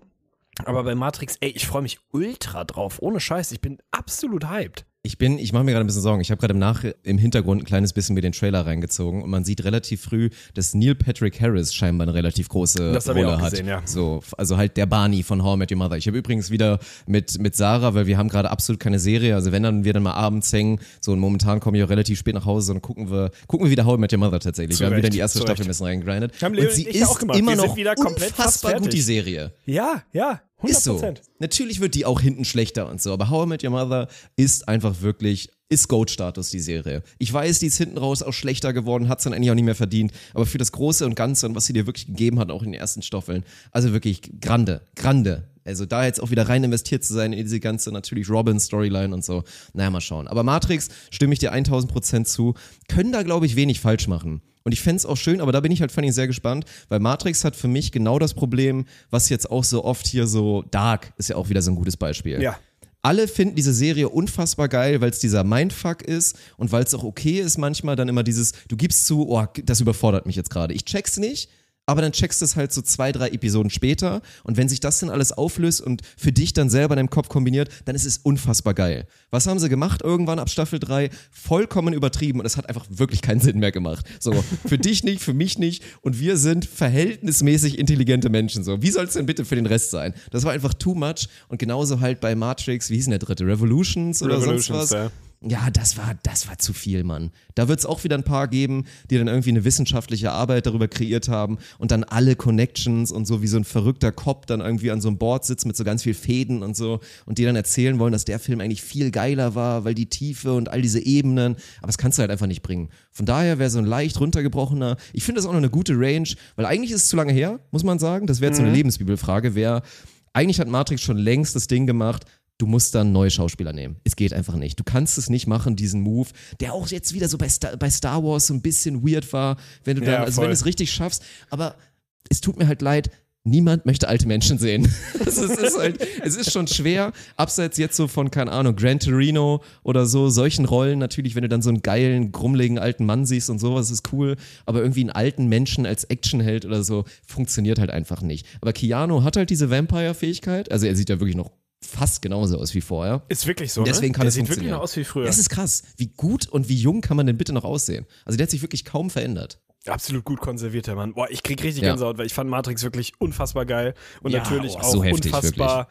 Aber bei Matrix, ey, ich freue mich ultra drauf, ohne Scheiß. Ich bin absolut hyped. Ich bin, ich mache mir gerade ein bisschen Sorgen. Ich habe gerade im, Nach im Hintergrund ein kleines bisschen mir den Trailer reingezogen und man sieht relativ früh, dass Neil Patrick Harris scheinbar eine relativ große Das hab ich Rolle auch hat. gesehen, ja. So, also halt der Barney von How I Met Your Mother. Ich habe übrigens wieder mit mit Sarah, weil wir haben gerade absolut keine Serie. Also wenn dann wir dann mal abends hängen, so und momentan komme ich auch relativ spät nach Hause und gucken wir gucken wir wieder How I Met Your Mother tatsächlich. Zu wir haben wieder in die erste zu Staffel ein bisschen reingegrindet. Haben Leo Und sie ist auch gemacht. immer noch wieder komplett fast unfassbar gut die. Serie. Ja, ja, 100%. Ist so. Natürlich wird die auch hinten schlechter und so, aber How I Met Your Mother ist einfach wirklich, ist Goat-Status, die Serie. Ich weiß, die ist hinten raus auch schlechter geworden, hat es dann eigentlich auch nicht mehr verdient, aber für das Große und Ganze und was sie dir wirklich gegeben hat, auch in den ersten Staffeln, also wirklich grande, grande. Also da jetzt auch wieder rein investiert zu sein in diese ganze natürlich Robin-Storyline und so, naja, mal schauen. Aber Matrix, stimme ich dir 1000 Prozent zu, können da, glaube ich, wenig falsch machen. Und ich fänd's auch schön, aber da bin ich halt vor allem sehr gespannt, weil Matrix hat für mich genau das Problem, was jetzt auch so oft hier so Dark ist ja auch wieder so ein gutes Beispiel. Ja. Alle finden diese Serie unfassbar geil, weil es dieser Mindfuck ist und weil es auch okay ist manchmal dann immer dieses, du gibst zu, oh, das überfordert mich jetzt gerade. Ich check's nicht, aber dann checkst du es halt so zwei, drei Episoden später und wenn sich das dann alles auflöst und für dich dann selber in deinem Kopf kombiniert, dann ist es unfassbar geil. Was haben sie gemacht irgendwann ab Staffel 3? Vollkommen übertrieben und es hat einfach wirklich keinen Sinn mehr gemacht. So, für dich nicht, für mich nicht und wir sind verhältnismäßig intelligente Menschen. So, wie soll es denn bitte für den Rest sein? Das war einfach too much und genauso halt bei Matrix, wie hieß denn der dritte? Revolutions oder Revolutions, sonst was? ja. Ja, das war, das war zu viel, Mann. Da wird es auch wieder ein paar geben, die dann irgendwie eine wissenschaftliche Arbeit darüber kreiert haben und dann alle Connections und so wie so ein verrückter Cop dann irgendwie an so einem Board sitzt mit so ganz viel Fäden und so und die dann erzählen wollen, dass der Film eigentlich viel geiler war, weil die Tiefe und all diese Ebenen, aber das kannst du halt einfach nicht bringen. Von daher wäre so ein leicht runtergebrochener, ich finde das auch noch eine gute Range, weil eigentlich ist es zu lange her, muss man sagen. Das wäre jetzt so eine Lebensbibelfrage, wer eigentlich hat Matrix schon längst das Ding gemacht, du musst dann neue Schauspieler nehmen. Es geht einfach nicht. Du kannst es nicht machen, diesen Move, der auch jetzt wieder so bei Star, bei Star Wars so ein bisschen weird war, wenn du dann, Ja, also wenn du es richtig schaffst. Aber es tut mir halt leid, niemand möchte alte Menschen sehen. es, ist, es, ist halt, es ist schon schwer, abseits jetzt so von, keine Ahnung, Gran Torino oder so, solchen Rollen natürlich, wenn du dann so einen geilen, grummeligen alten Mann siehst und sowas, ist cool, aber irgendwie einen alten Menschen als Actionheld oder so, funktioniert halt einfach nicht. Aber Keanu hat halt diese Vampire-Fähigkeit, also er sieht ja wirklich noch fast genauso aus wie vorher. Ist wirklich so. Und deswegen ne? kann der es sieht wirklich funktionieren. noch aus wie früher. Das ist krass. Wie gut und wie jung kann man denn bitte noch aussehen? Also der hat sich wirklich kaum verändert. Absolut gut konserviert, der Mann. Boah, ich krieg richtig Ja. Gänsehaut, weil ich fand Matrix wirklich unfassbar geil und Ja, natürlich oh, auch so heftig, unfassbar,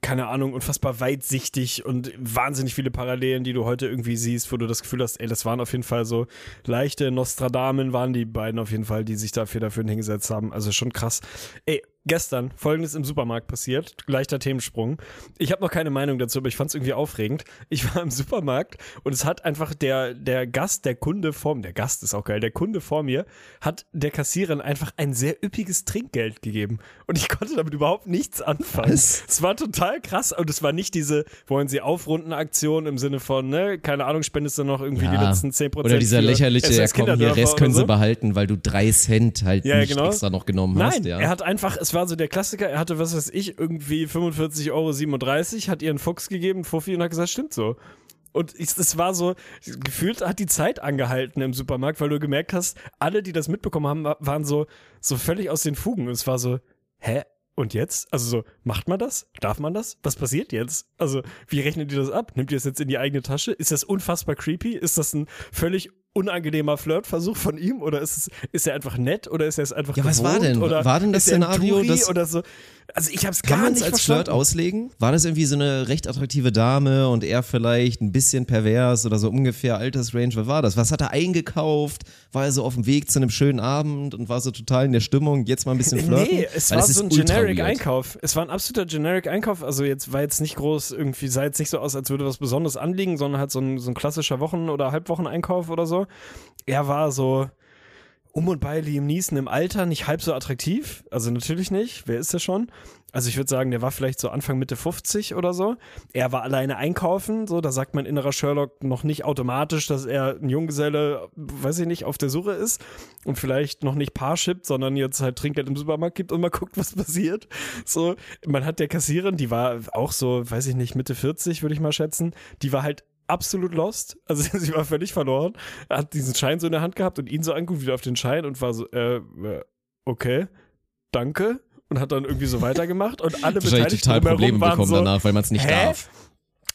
keine Ahnung, unfassbar weitsichtig und wahnsinnig viele Parallelen, die du heute irgendwie siehst, wo du das Gefühl hast, ey, das waren auf jeden Fall so leichte Nostradamen, waren die beiden auf jeden Fall, die sich dafür dafür hingesetzt haben. Also schon krass. Ey, gestern folgendes im Supermarkt passiert, leichter Themensprung. Ich habe noch keine Meinung dazu, aber ich fand es irgendwie aufregend. Ich war im Supermarkt und es hat einfach der der Gast, der Kunde vor mir, der Gast ist auch geil, der Kunde vor mir hat der Kassiererin einfach ein sehr üppiges Trinkgeld gegeben und ich konnte damit überhaupt nichts anfangen. Was? Es war total krass und es war nicht diese wollen Sie aufrunden Aktion im Sinne von ne, keine Ahnung, spendest du noch irgendwie die letzten 10% Oder dieser lächerliche, ja komm, hier Rest können so. sie behalten, weil du drei Cent halt Ja, nicht genau. extra noch genommen Nein, hast. Ja. er hat einfach, es war so der Klassiker, er hatte, was weiß ich, irgendwie 45,37 Euro, hat ihr einen Fuchs gegeben, Fuffi, und hat gesagt, stimmt so. Und es war so, gefühlt hat die Zeit angehalten im Supermarkt, weil du gemerkt hast, alle, die das mitbekommen haben, wa- waren so, so völlig aus den Fugen. Und es war so, hä? Und jetzt? Also so, macht man das? Darf man das? Was passiert jetzt? Also, wie rechnet ihr das ab? Nimmt ihr das jetzt in die eigene Tasche? Ist das unfassbar creepy? Ist das ein völlig unangenehmer Flirtversuch von ihm? Oder ist es, ist er einfach nett? Oder ist er es einfach Ja, was war gewohnt? denn? Oder War denn das Szenario, dass- oder so? Also ich hab's Kann gar nicht es als verstanden. Flirt auslegen? War das irgendwie so eine recht attraktive Dame und er vielleicht ein bisschen pervers oder so ungefähr Altersrange? Was war das? Was hat er eingekauft? War er so auf dem Weg zu einem schönen Abend und war so total in der Stimmung, jetzt mal ein bisschen flirten? Nee, es Weil war das so ein generic. Einkauf. Es war ein absoluter generic Einkauf. Also jetzt war jetzt nicht groß irgendwie, sah jetzt nicht so aus, als würde was Besonderes anliegen, sondern halt so ein, so ein klassischer Wochen- oder Halbwocheneinkauf oder so. Er war so um und bei Liam Neeson im Alter nicht halb so attraktiv. Also natürlich nicht. Wer ist er schon? Also ich würde sagen, der war vielleicht so Anfang Mitte 50 oder so. Er war alleine einkaufen, so da sagt mein innerer Sherlock noch nicht automatisch, dass er ein Junggeselle, weiß ich nicht, auf der Suche ist und vielleicht noch nicht Paar shippt, sondern jetzt halt Trinkgeld im Supermarkt gibt und mal guckt, was passiert. So, man hat der Kassiererin, die war auch so, weiß ich nicht, Mitte 40 würde ich mal schätzen, die war halt absolut lost. Also sie war völlig verloren. Er hat diesen Schein so in der Hand gehabt und ihn so anguckt wieder auf den Schein und war so, äh, äh, okay, danke. Und hat dann irgendwie so weitergemacht und alle Beteiligten total Probleme bekommen so, danach, weil man es nicht Hä? darf.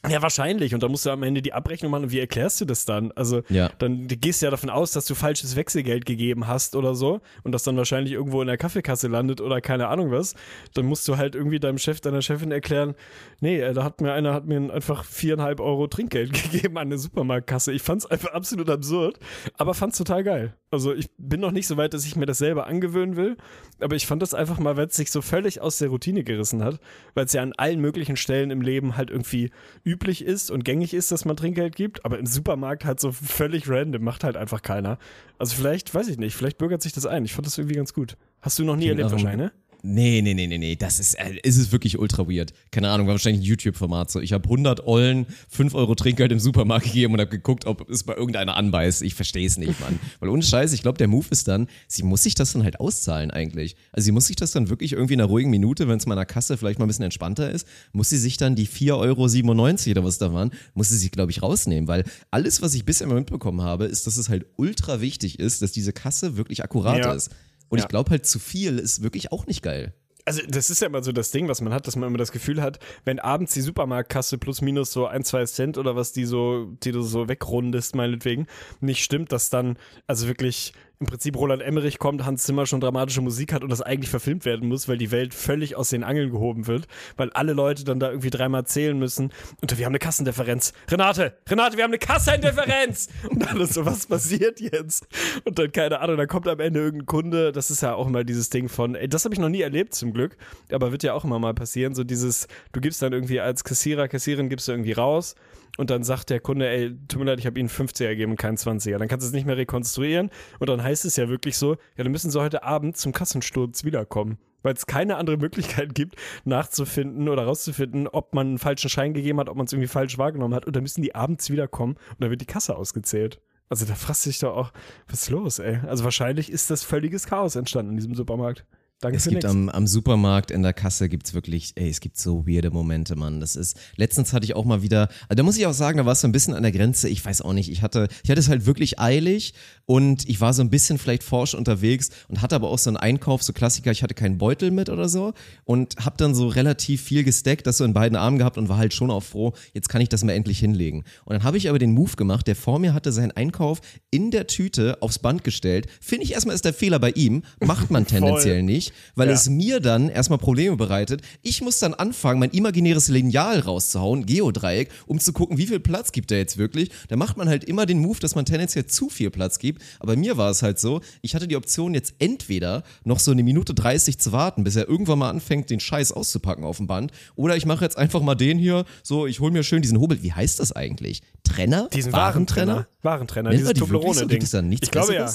Ja, wahrscheinlich. Und da musst du am Ende die Abrechnung machen. Und wie erklärst du das dann? Also, Ja. dann du gehst ja davon aus, dass du falsches Wechselgeld gegeben hast oder so und das dann wahrscheinlich irgendwo in der Kaffeekasse landet oder keine Ahnung was. Dann musst du halt irgendwie deinem Chef, deiner Chefin erklären, nee, äh, da hat mir einer hat mir einfach viereinhalb Euro Trinkgeld gegeben an der Supermarktkasse. Ich fand's einfach absolut absurd, aber fand's total geil. Also ich bin noch nicht so weit, dass ich mir das selber angewöhnen will, aber ich fand das einfach mal, weil es sich so völlig aus der Routine gerissen hat, weil es ja an allen möglichen Stellen im Leben halt irgendwie üblich ist und gängig ist, dass man Trinkgeld gibt, aber im Supermarkt halt so völlig random, macht halt einfach keiner. Also vielleicht, weiß ich nicht, vielleicht bürgert sich das ein. Ich fand das irgendwie ganz gut. Hast du noch nie Klingt erlebt wahrscheinlich, ne? Nee, nee, nee, nee, nee. Das ist, äh, ist es wirklich ultra weird. Keine Ahnung, war wahrscheinlich ein YouTube-Format so. Ich habe 100 Ollen 5 Euro Trinkgeld im Supermarkt gegeben und habe geguckt, ob es bei irgendeiner anbeißt. Ich verstehe es nicht, Mann. Weil ohne Scheiß, ich glaube, der Move ist dann, sie muss sich das dann halt auszahlen eigentlich. Also sie muss sich das dann wirklich irgendwie in einer ruhigen Minute, wenn es mal in der Kasse vielleicht mal ein bisschen entspannter ist, muss sie sich dann die 4,97 Euro oder was da waren, muss sie sich, glaube ich, rausnehmen. Weil alles, was ich bisher immer mitbekommen habe, ist, dass es halt ultra wichtig ist, dass diese Kasse wirklich akkurat Ja. ist. Und Ja. ich glaube halt, zu viel ist wirklich auch nicht geil. Also das ist ja immer so das Ding, was man hat, dass man immer das Gefühl hat, wenn abends die Supermarktkasse plus minus so ein, zwei Cent oder was die so, die du so wegrundest, meinetwegen, nicht stimmt, dass dann also wirklich im Prinzip Roland Emmerich kommt, Hans Zimmer schon dramatische Musik hat und das eigentlich verfilmt werden muss, weil die Welt völlig aus den Angeln gehoben wird, weil alle Leute dann da irgendwie dreimal zählen müssen und wir haben eine Kassendifferenz. Renate, Renate, wir haben eine Kassendifferenz! und alles so, was passiert jetzt? Und dann, keine Ahnung, dann kommt am Ende irgendein Kunde, das ist ja auch immer dieses Ding von, ey, das habe ich noch nie erlebt zum Glück, aber wird ja auch immer mal passieren, so dieses, du gibst dann irgendwie als Kassierer, Kassiererin gibst du irgendwie raus und dann sagt der Kunde, ey, tut mir leid, ich habe Ihnen 50er gegeben und keinen 20er. Dann kannst du es nicht mehr rekonstruieren und dann heißt es ja wirklich so, ja, dann müssen Sie heute Abend zum Kassensturz wiederkommen. Weil es keine andere Möglichkeit gibt, nachzufinden oder rauszufinden, ob man einen falschen Schein gegeben hat, ob man es irgendwie falsch wahrgenommen hat. Und dann müssen die abends wiederkommen und dann wird die Kasse ausgezählt. Also da fragst du dich doch auch, was ist los, ey? Also wahrscheinlich ist das völliges Chaos entstanden in diesem Supermarkt. Danke es gibt am, am Supermarkt in der Kasse gibt's wirklich, ey, es gibt so weirde Momente, Mann. Das ist, letztens hatte ich auch mal wieder, also da muss ich auch sagen, da war es so ein bisschen an der Grenze, ich weiß auch nicht, ich hatte, ich hatte es halt wirklich eilig und ich war so ein bisschen vielleicht forsch unterwegs und hatte aber auch so einen Einkauf, so Klassiker, ich hatte keinen Beutel mit oder so und hab dann so relativ viel gesteckt, das so in beiden Armen gehabt und war halt schon auch froh, jetzt kann ich das mal endlich hinlegen. Und dann habe ich aber den Move gemacht, der vor mir hatte seinen Einkauf in der Tüte aufs Band gestellt. Finde ich erstmal ist der Fehler bei ihm, macht man tendenziell nicht, weil Ja. es mir dann erstmal Probleme bereitet. Ich muss dann anfangen, mein imaginäres Lineal rauszuhauen, Geodreieck, um zu gucken, wie viel Platz gibt er jetzt wirklich. Da macht man halt immer den Move, dass man tendenziell zu viel Platz gibt. Aber mir war es halt so, ich hatte die Option jetzt entweder noch so eine Minute 30 zu warten, bis er irgendwann mal anfängt, den Scheiß auszupacken auf dem Band. Oder ich mache jetzt einfach mal den hier, so, ich hole mir schön diesen Hobel. Wie heißt das eigentlich? Trenner? Diesen Warentrenner. Warentrenner, Nennt dieses so? Toblerone-Ding. Nichts ich glaube ja.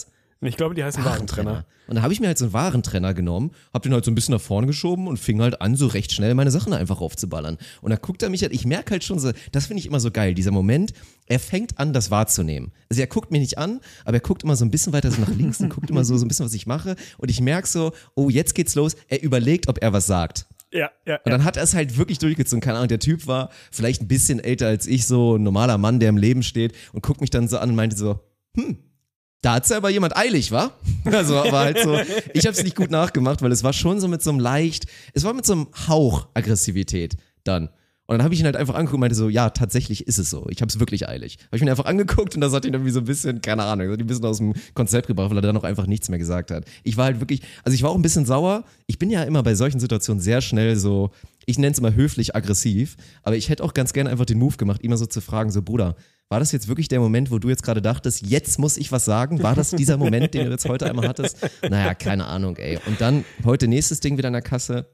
Ich glaube, die heißen Warentrenner. Und da habe ich mir halt so einen Warentrenner genommen, hab den halt so ein bisschen nach vorne geschoben und fing halt an, so recht schnell meine Sachen einfach aufzuballern. Und da guckt er mich halt, ich merke halt schon so, das finde ich immer so geil, dieser Moment, er fängt an, das wahrzunehmen. Also er guckt mich nicht an, aber er guckt immer so ein bisschen weiter so nach links und guckt immer so, so ein bisschen, was ich mache. Und ich merke so, oh, jetzt geht's los. Er überlegt, ob er was sagt. Ja, ja, Und ja. dann hat er es halt wirklich durchgezogen. Keine Ahnung, der Typ war vielleicht ein bisschen älter als ich, so ein normaler Mann, der im Leben steht und guckt mich dann so an und meinte so, hm, da hat's ja aber jemand eilig, wa? Also war halt so, ich habe es nicht gut nachgemacht, weil es war schon so mit so einem leicht, es war mit so einem Hauch Aggressivität dann. Und dann habe ich ihn halt einfach angeguckt und meinte so, ja, tatsächlich ist es so. Ich habe es wirklich eilig. Habe ich ihn einfach angeguckt und das hat ihn irgendwie so ein bisschen, keine Ahnung, hat ihn ein bisschen aus dem Konzept gebracht, weil er dann auch einfach nichts mehr gesagt hat. Ich war halt wirklich, also ich war auch ein bisschen sauer. Ich bin ja immer bei solchen Situationen sehr schnell so, ich nenne es immer höflich aggressiv, aber ich hätte auch ganz gerne einfach den Move gemacht, immer so zu fragen, so Bruder, war das jetzt wirklich der Moment, wo du jetzt gerade dachtest, jetzt muss ich was sagen? War das dieser Moment, den du jetzt heute einmal hattest? Naja, keine Ahnung, ey. Und dann heute nächstes Ding wieder in der Kasse.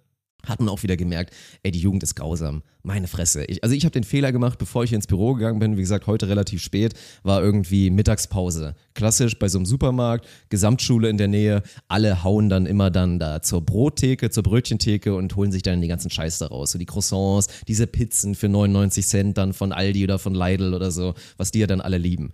Hat man auch wieder gemerkt, ey, die Jugend ist grausam. Meine Fresse. Ich, also ich habe den Fehler gemacht, bevor ich ins Büro gegangen bin. Wie gesagt, heute relativ spät, war irgendwie Mittagspause. Klassisch bei so einem Supermarkt, Gesamtschule in der Nähe. Alle hauen dann immer dann da zur Brottheke, zur Brötchentheke und holen sich dann den ganzen Scheiß da raus. So die Croissants, diese Pizzen für 99 Cent dann von Aldi oder von Lidl oder so, was die ja dann alle lieben.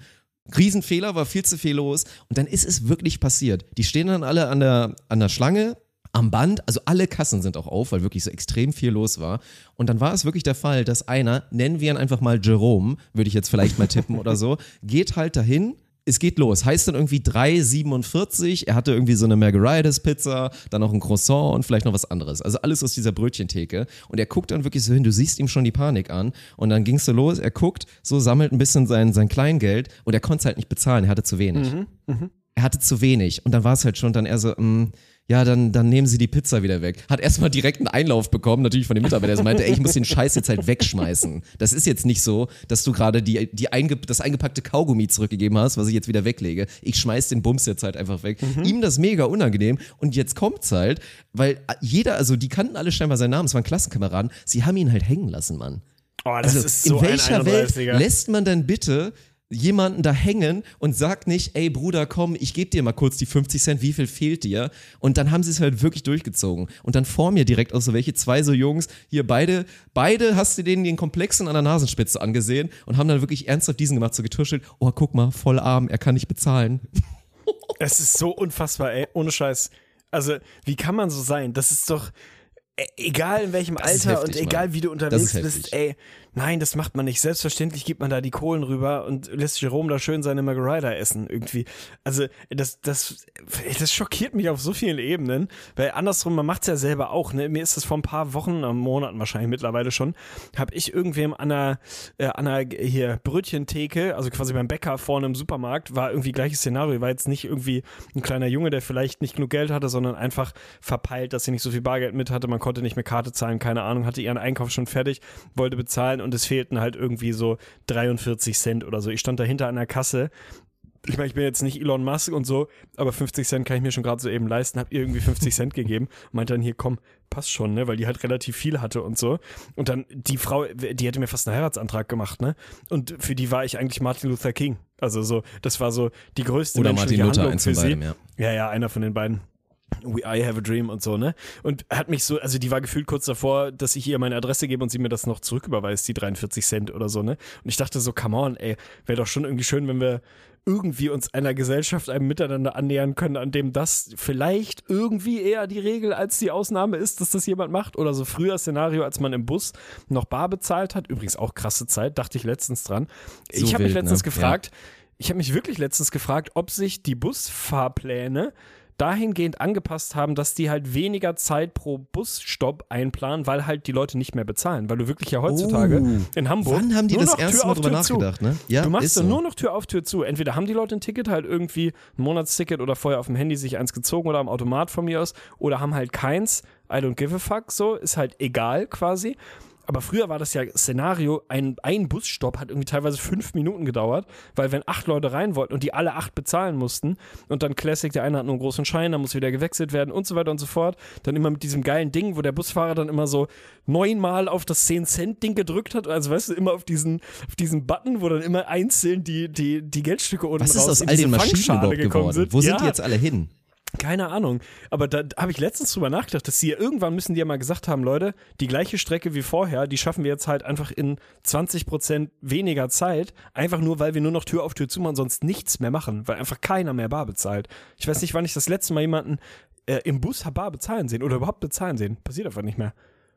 Riesenfehler, war viel zu viel los. Und dann ist es wirklich passiert. Die stehen dann alle an der, an der Schlange, am Band, also alle Kassen sind auch auf, weil wirklich so extrem viel los war. Und dann war es wirklich der Fall, dass einer, nennen wir ihn einfach mal Jerome, würde ich jetzt vielleicht mal tippen oder so, geht halt dahin. Es geht los. Heißt dann irgendwie 3,47. Er hatte irgendwie so eine Margaritas-Pizza, dann noch ein Croissant und vielleicht noch was anderes. Also alles aus dieser Brötchentheke. Und er guckt dann wirklich so hin, du siehst ihm schon die Panik an. Und dann ging es so los, er guckt, so sammelt ein bisschen sein, sein Kleingeld und er konnte es halt nicht bezahlen, er hatte zu wenig er hatte zu wenig. Und dann war es halt schon dann eher so, mm, ja, dann, dann nehmen sie die Pizza wieder weg. Hat erstmal direkt einen Einlauf bekommen, natürlich von dem Mitarbeiter, der so meinte, ey, ich muss den Scheiß jetzt halt wegschmeißen. Das ist jetzt nicht so, dass du gerade die, die einge, das eingepackte Kaugummi zurückgegeben hast, was ich jetzt wieder weglege. Ich schmeiß den Bums jetzt halt einfach weg. Ihm das mega unangenehm. Und jetzt kommt's halt, weil jeder, also die kannten alle scheinbar seinen Namen, es waren Klassenkameraden, sie haben ihn halt hängen lassen, Mann. Oh, das Also ist so in welcher ein Welt 31er. lässt man denn bitte jemanden da hängen und sagt nicht, ey Bruder, komm, ich gebe dir mal kurz die 50 Cent, wie viel fehlt dir? Und dann haben sie es halt wirklich durchgezogen. Und dann vor mir direkt auch so welche, zwei so Jungs, hier beide, beide hast du denen den Komplexen an der Nasenspitze angesehen und haben dann wirklich ernsthaft diesen gemacht, so getuschelt, oh guck mal, voll arm, er kann nicht bezahlen. Es ist so unfassbar, ey, ohne Scheiß. Also, wie kann man so sein? Das ist doch, e- egal in welchem Das Alter heftig, und egal Mann. wie du unterwegs ist bist, ey, nein, das macht man nicht. Selbstverständlich gibt man da die Kohlen rüber und lässt Jerome da schön seine Margarita essen irgendwie. Also das, das, das schockiert mich auf so vielen Ebenen, weil andersrum, man macht's ja selber auch. Ne? Mir ist das vor ein paar Wochen, äh, Monaten wahrscheinlich mittlerweile schon, habe ich irgendwem an einer, äh, an einer hier Brötchentheke, also quasi beim Bäcker vorne im Supermarkt, war irgendwie gleiches Szenario, war jetzt nicht irgendwie ein kleiner Junge, der vielleicht nicht genug Geld hatte, sondern einfach verpeilt, dass sie nicht so viel Bargeld mit hatte, man konnte nicht mehr Karte zahlen, keine Ahnung, hatte ihren Einkauf schon fertig, wollte bezahlen und es fehlten halt irgendwie so 43 Cent oder so. Ich stand dahinter an der Kasse ich meine, ich bin jetzt nicht Elon Musk und so, aber 50 Cent kann ich mir schon gerade so eben leisten, hab ihr irgendwie 50 Cent gegeben, meinte dann hier, komm, passt schon, ne, weil die halt relativ viel hatte und so. Und dann die Frau, die hätte mir fast einen Heiratsantrag gemacht, ne? Und für die war ich eigentlich Martin Luther King. Also so, das war so die größte Oder Martin menschliche Luther, Handlung für sie. beidem, ja. Ja, ja, einer von den beiden. We, I have a dream und so, ne? Und hat mich so, also die war gefühlt kurz davor, dass ich ihr meine Adresse gebe und sie mir das noch zurücküberweist, die 43 Cent oder so, ne? Und ich dachte so, come on, ey, wäre doch schon irgendwie schön, wenn wir irgendwie uns einer Gesellschaft, einem Miteinander annähern können, an dem das vielleicht irgendwie eher die Regel als die Ausnahme ist, dass das jemand macht. Oder so früher Szenario, als man im Bus noch bar bezahlt hat. Übrigens auch krasse Zeit, dachte ich letztens dran. So ich habe mich wild, letztens ne? gefragt, ich habe mich wirklich letztens gefragt, ob sich die Busfahrpläne dahingehend angepasst haben, dass die halt weniger Zeit pro Busstopp einplanen, weil halt die Leute nicht mehr bezahlen. Weil du wirklich ja heutzutage Oh. in Hamburg. Wann haben die nur das noch erste Tür Mal auf drüber zu. nachgedacht, ne? Ja, du machst so. nur noch Tür auf Tür zu. Entweder haben die Leute ein Ticket halt irgendwie ein Monatsticket oder vorher auf dem Handy sich eins gezogen oder am Automat von mir aus oder haben halt keins. I don't give a fuck, so ist halt egal quasi. Aber früher war das ja Szenario, ein, ein Busstopp hat irgendwie teilweise fünf Minuten gedauert, weil wenn acht Leute rein wollten und die alle acht bezahlen mussten und dann Classic, der eine hat nur einen großen Schein, dann muss wieder gewechselt werden und so weiter und so fort, dann immer mit diesem geilen Ding, wo der Busfahrer dann immer so neunmal auf das 10-Cent-Ding gedrückt hat, also weißt du, immer auf diesen, auf diesen Button, wo dann immer einzeln die, die, die Geldstücke unten Was ist raus aus all den Maschinen überhaupt gekommen geworden? sind. Wo sind Ja. die jetzt alle hin? Keine Ahnung. Aber da habe ich letztens drüber nachgedacht, dass sie ja irgendwann müssen die ja mal gesagt haben, Leute, die gleiche Strecke wie vorher, die schaffen wir jetzt halt einfach in 20% weniger Zeit, einfach nur, weil wir nur noch Tür auf Tür zumachen, sonst nichts mehr machen, weil einfach keiner mehr bar bezahlt. Ich weiß nicht, wann ich das letzte Mal jemanden äh, im Bus bar bezahlen sehen oder überhaupt bezahlen sehen. Passiert einfach nicht mehr.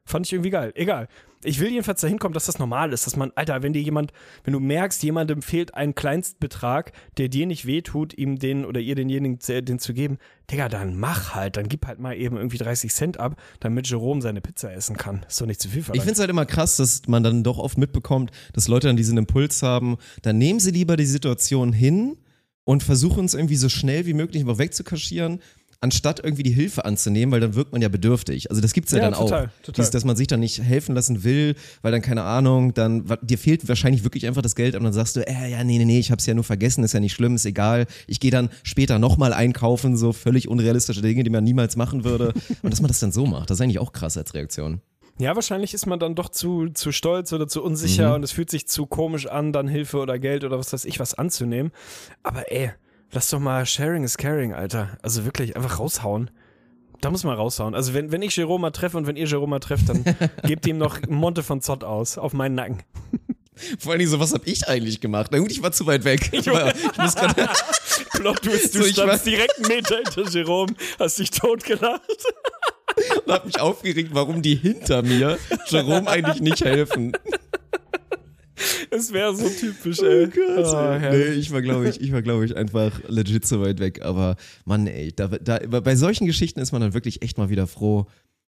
Fand ich irgendwie geil. Egal. Ich will jedenfalls dahin kommen, dass das normal ist, dass man, Alter, wenn dir jemand, wenn du merkst, jemandem fehlt ein Kleinstbetrag, der dir nicht wehtut, ihm den oder ihr denjenigen zu- den zu geben, Digga, dann mach halt, dann gib halt mal eben irgendwie 30 Cent ab, damit Jerome seine Pizza essen kann. Ist doch nicht zu viel Ich verlangt. finde es halt immer krass, dass man dann doch oft mitbekommt, dass Leute dann diesen Impuls haben, dann nehmen sie lieber die Situation hin und versuchen es irgendwie so schnell wie möglich einfach wegzukaschieren, anstatt irgendwie die Hilfe anzunehmen, weil dann wirkt man ja bedürftig. Also das gibt's ja, Ja, dann total, auch. total. Dieses, dass man sich dann nicht helfen lassen will, weil dann keine Ahnung, dann dir fehlt wahrscheinlich wirklich einfach das Geld und dann sagst du, äh, ja, nee, nee, nee, ich hab's ja nur vergessen, ist ja nicht schlimm, ist egal. Ich gehe dann später nochmal einkaufen, so völlig unrealistische Dinge, die man niemals machen würde. und dass man das dann so macht, das ist eigentlich auch krass als Reaktion. Ja, wahrscheinlich ist man dann doch zu, zu stolz oder zu unsicher Mhm. und es fühlt sich zu komisch an, dann Hilfe oder Geld oder was weiß ich was anzunehmen. Aber ey, lass doch mal Sharing is Caring, Alter. Also wirklich, einfach raushauen. Da muss man raushauen. Also wenn, wenn ich Jeroma treffe und wenn ihr Jeroma trefft, dann gebt ihm noch Monte von Zott aus, auf meinen Nacken. Vor allem so, was hab ich eigentlich gemacht? Na gut, ich war zu weit weg. Ich, war, ich muss gerade. Plot Twist, du So, ich standst direkt einen Meter hinter Jerome, hast dich totgelacht. und hab mich aufgeregt, warum die hinter mir Jerome eigentlich nicht helfen. Es wäre so typisch, ey. Oh, nee, herrlich. ich war, glaube ich, ich war, glaube ich, einfach legit so weit weg. Aber Mann, ey, da, da, bei solchen Geschichten ist man dann wirklich echt mal wieder froh,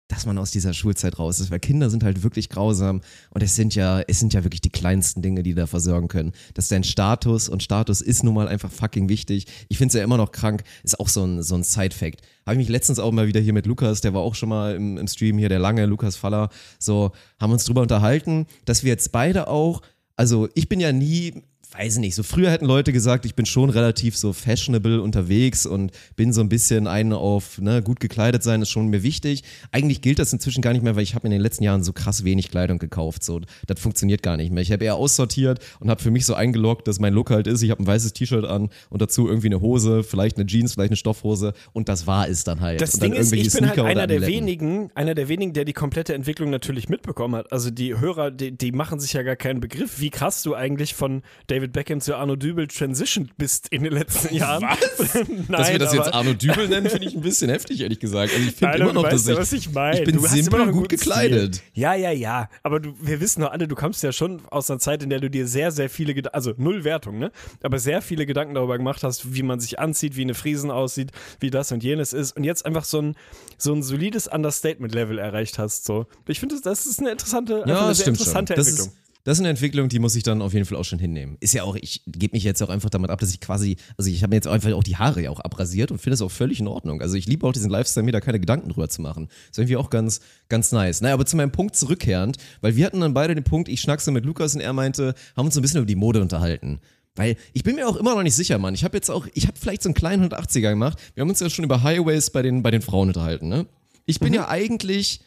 dass man aus dieser Schulzeit raus ist, weil Kinder sind halt wirklich grausam und es sind ja, es sind ja wirklich die kleinsten Dinge, die da versorgen können. Das ist dein Status und Status ist nun mal einfach fucking wichtig. Ich finde es ja immer noch krank, ist auch so ein, so ein Side-Fact. Habe ich mich letztens auch mal wieder hier mit Lukas, der war auch schon mal im, im Stream hier, der lange, Lukas Faller, so, haben uns drüber unterhalten, dass wir jetzt beide auch, also ich bin ja nie, weiß nicht, so früher hätten Leute gesagt, ich bin schon relativ so fashionable unterwegs und bin so ein bisschen einen auf, ne, gut gekleidet sein ist schon mir wichtig. Eigentlich gilt das inzwischen gar nicht mehr, weil ich habe in den letzten Jahren so krass wenig Kleidung gekauft, so das funktioniert gar nicht mehr. Ich habe eher aussortiert und habe für mich so eingeloggt, dass mein Look halt ist, ich habe ein weißes T-Shirt an und dazu irgendwie eine Hose, vielleicht eine Jeans, vielleicht eine Stoffhose und das war es dann halt. Das Ding ist, ich bin halt Sneaker oder einer der wenigen, einer der wenigen, der die komplette Entwicklung natürlich mitbekommen hat. Also die Hörer, die, die machen sich ja gar keinen Begriff, wie krass du eigentlich von David David Beckham zu Arno Dübel transitioned bist in den letzten Jahren. Was? Nein, dass wir das jetzt Arno Dübel nennen, finde ich ein bisschen heftig, ehrlich gesagt. Also ich finde immer noch, dass ich, was ich meine. ich bin Du hast immer noch simpel einen gut gekleidet. Stil. Ja, ja, ja. Aber du, wir wissen doch alle, du kommst ja schon aus einer Zeit, in der du dir sehr, sehr viele Gedanken, also null Wertung, ne? Aber sehr viele Gedanken darüber gemacht hast, wie man sich anzieht, wie eine Friesen aussieht, wie das und jenes ist. Und jetzt einfach so ein, so ein solides Understatement-Level erreicht hast. So. Ich finde, das, das ist eine interessante, Ja, eine das sehr schon. interessante Das Entwicklung. ist, das ist eine Entwicklung, die muss ich dann auf jeden Fall auch schon hinnehmen. Ist ja auch, ich gebe mich jetzt auch einfach damit ab, dass ich quasi, also ich habe mir jetzt einfach auch die Haare ja auch abrasiert und finde es auch völlig in Ordnung. Also ich liebe auch diesen Lifestyle, mir da keine Gedanken drüber zu machen. Ist irgendwie auch ganz, ganz nice. Naja, aber zu meinem Punkt zurückkehrend, weil wir hatten dann beide den Punkt, ich schnackse mit Lukas und er meinte, haben uns so ein bisschen über die Mode unterhalten. Weil ich bin mir auch immer noch nicht sicher, Mann. Ich habe jetzt auch, ich habe vielleicht so einen kleinen 180er gemacht. Wir haben uns ja schon über Highways bei den, bei den Frauen unterhalten, ne? Ich bin ja eigentlich,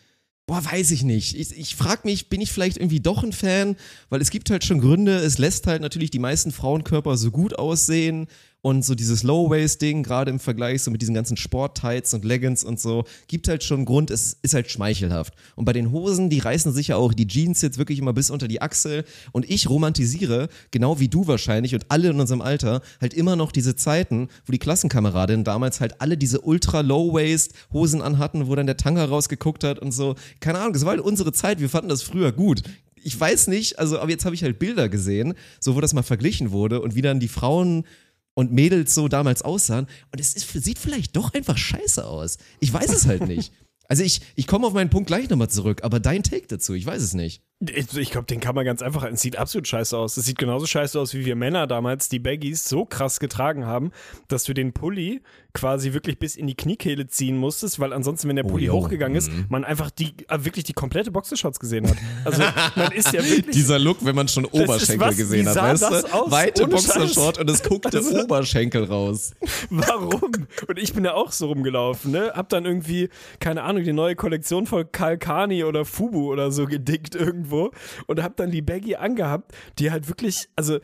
Boah, weiß ich nicht. Ich, ich frage mich, bin ich vielleicht irgendwie doch ein Fan? Weil es gibt halt schon Gründe, es lässt halt natürlich die meisten Frauenkörper so gut aussehen und so dieses Low-Waist-Ding, gerade im Vergleich so mit diesen ganzen Sport-Tights und Leggings und so, gibt halt schon Grund, es ist halt schmeichelhaft. Und bei den Hosen, die reißen sich ja auch die Jeans jetzt wirklich immer bis unter die Achsel und ich romantisiere, genau wie du wahrscheinlich und alle in unserem Alter, halt immer noch diese Zeiten, wo die Klassenkameradinnen damals halt alle diese ultra-Low-Waist-Hosen anhatten, wo dann der Tanga rausgeguckt hat und so. Keine Ahnung, das war halt unsere Zeit, wir fanden das früher gut. Ich weiß nicht, also, aber jetzt habe ich halt Bilder gesehen, so wo das mal verglichen wurde und wie dann die Frauen und Mädels so damals aussahen. Und es ist, sieht vielleicht doch einfach scheiße aus. Ich weiß es halt nicht. Also ich, ich komme auf meinen Punkt gleich nochmal zurück, aber dein Take dazu, ich weiß es nicht. Ich, ich glaube, den kann man ganz einfach. Es sieht absolut scheiße aus. Es sieht genauso scheiße aus, wie wir Männer damals die Baggies so krass getragen haben, dass du den Pulli quasi wirklich bis in die Kniekehle ziehen musstest, weil ansonsten, wenn der Pulli jo. hochgegangen ist, man einfach die äh, wirklich die komplette Boxershorts gesehen hat. Also man ist ja wirklich. Dieser Look, wenn man schon Oberschenkel was? gesehen hat, weißt das du? aus? Weite Boxershort und es guckt der Also- Oberschenkel raus. Warum? Und ich bin ja auch so rumgelaufen, ne? Hab dann irgendwie, keine Ahnung, die neue Kollektion von Kalkani oder Fubu oder so gedickt irgendwo und hab dann die Baggy angehabt, die halt wirklich, also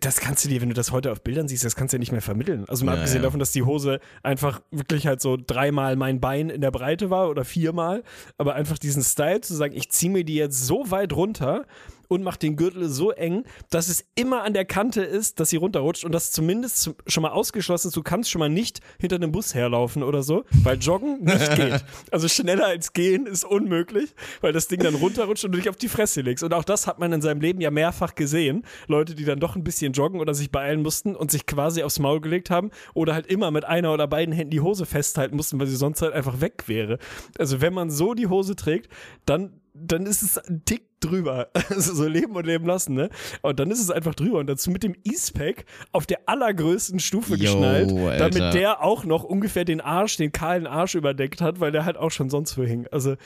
das kannst du dir, wenn du das heute auf Bildern siehst, das kannst du ja nicht mehr vermitteln. Also mal Ja, abgesehen ja. davon, dass die Hose einfach wirklich halt so dreimal mein Bein in der Breite war oder viermal, aber einfach diesen Style zu sagen, ich ziehe mir die jetzt so weit runter und mache den Gürtel so eng, dass es immer an der Kante ist, dass sie runterrutscht und das zumindest zum- schon mal ausgeschlossen ist, du kannst schon mal nicht hinter einem Bus herlaufen oder so, weil joggen nicht geht. Also schneller als gehen ist unmöglich, weil das Ding dann runterrutscht und du dich auf die Fresse legst. Und auch das hat man in seinem Leben ja mehrfach gesehen. Leute, die dann doch ein bisschen joggen oder sich beeilen mussten und sich quasi aufs Maul gelegt haben oder halt immer mit einer oder beiden Händen die Hose festhalten mussten, weil sie sonst halt einfach weg wäre. Also wenn man so die Hose trägt, dann dann ist es ein Tick drüber. Also so leben und leben lassen, ne? Und dann ist es einfach drüber. Und dazu mit dem E-Spec auf der allergrößten Stufe Yo, geschnallt, Alter. damit der auch noch ungefähr den Arsch, den kahlen Arsch überdeckt hat, weil der halt auch schon sonst wo hing. Also,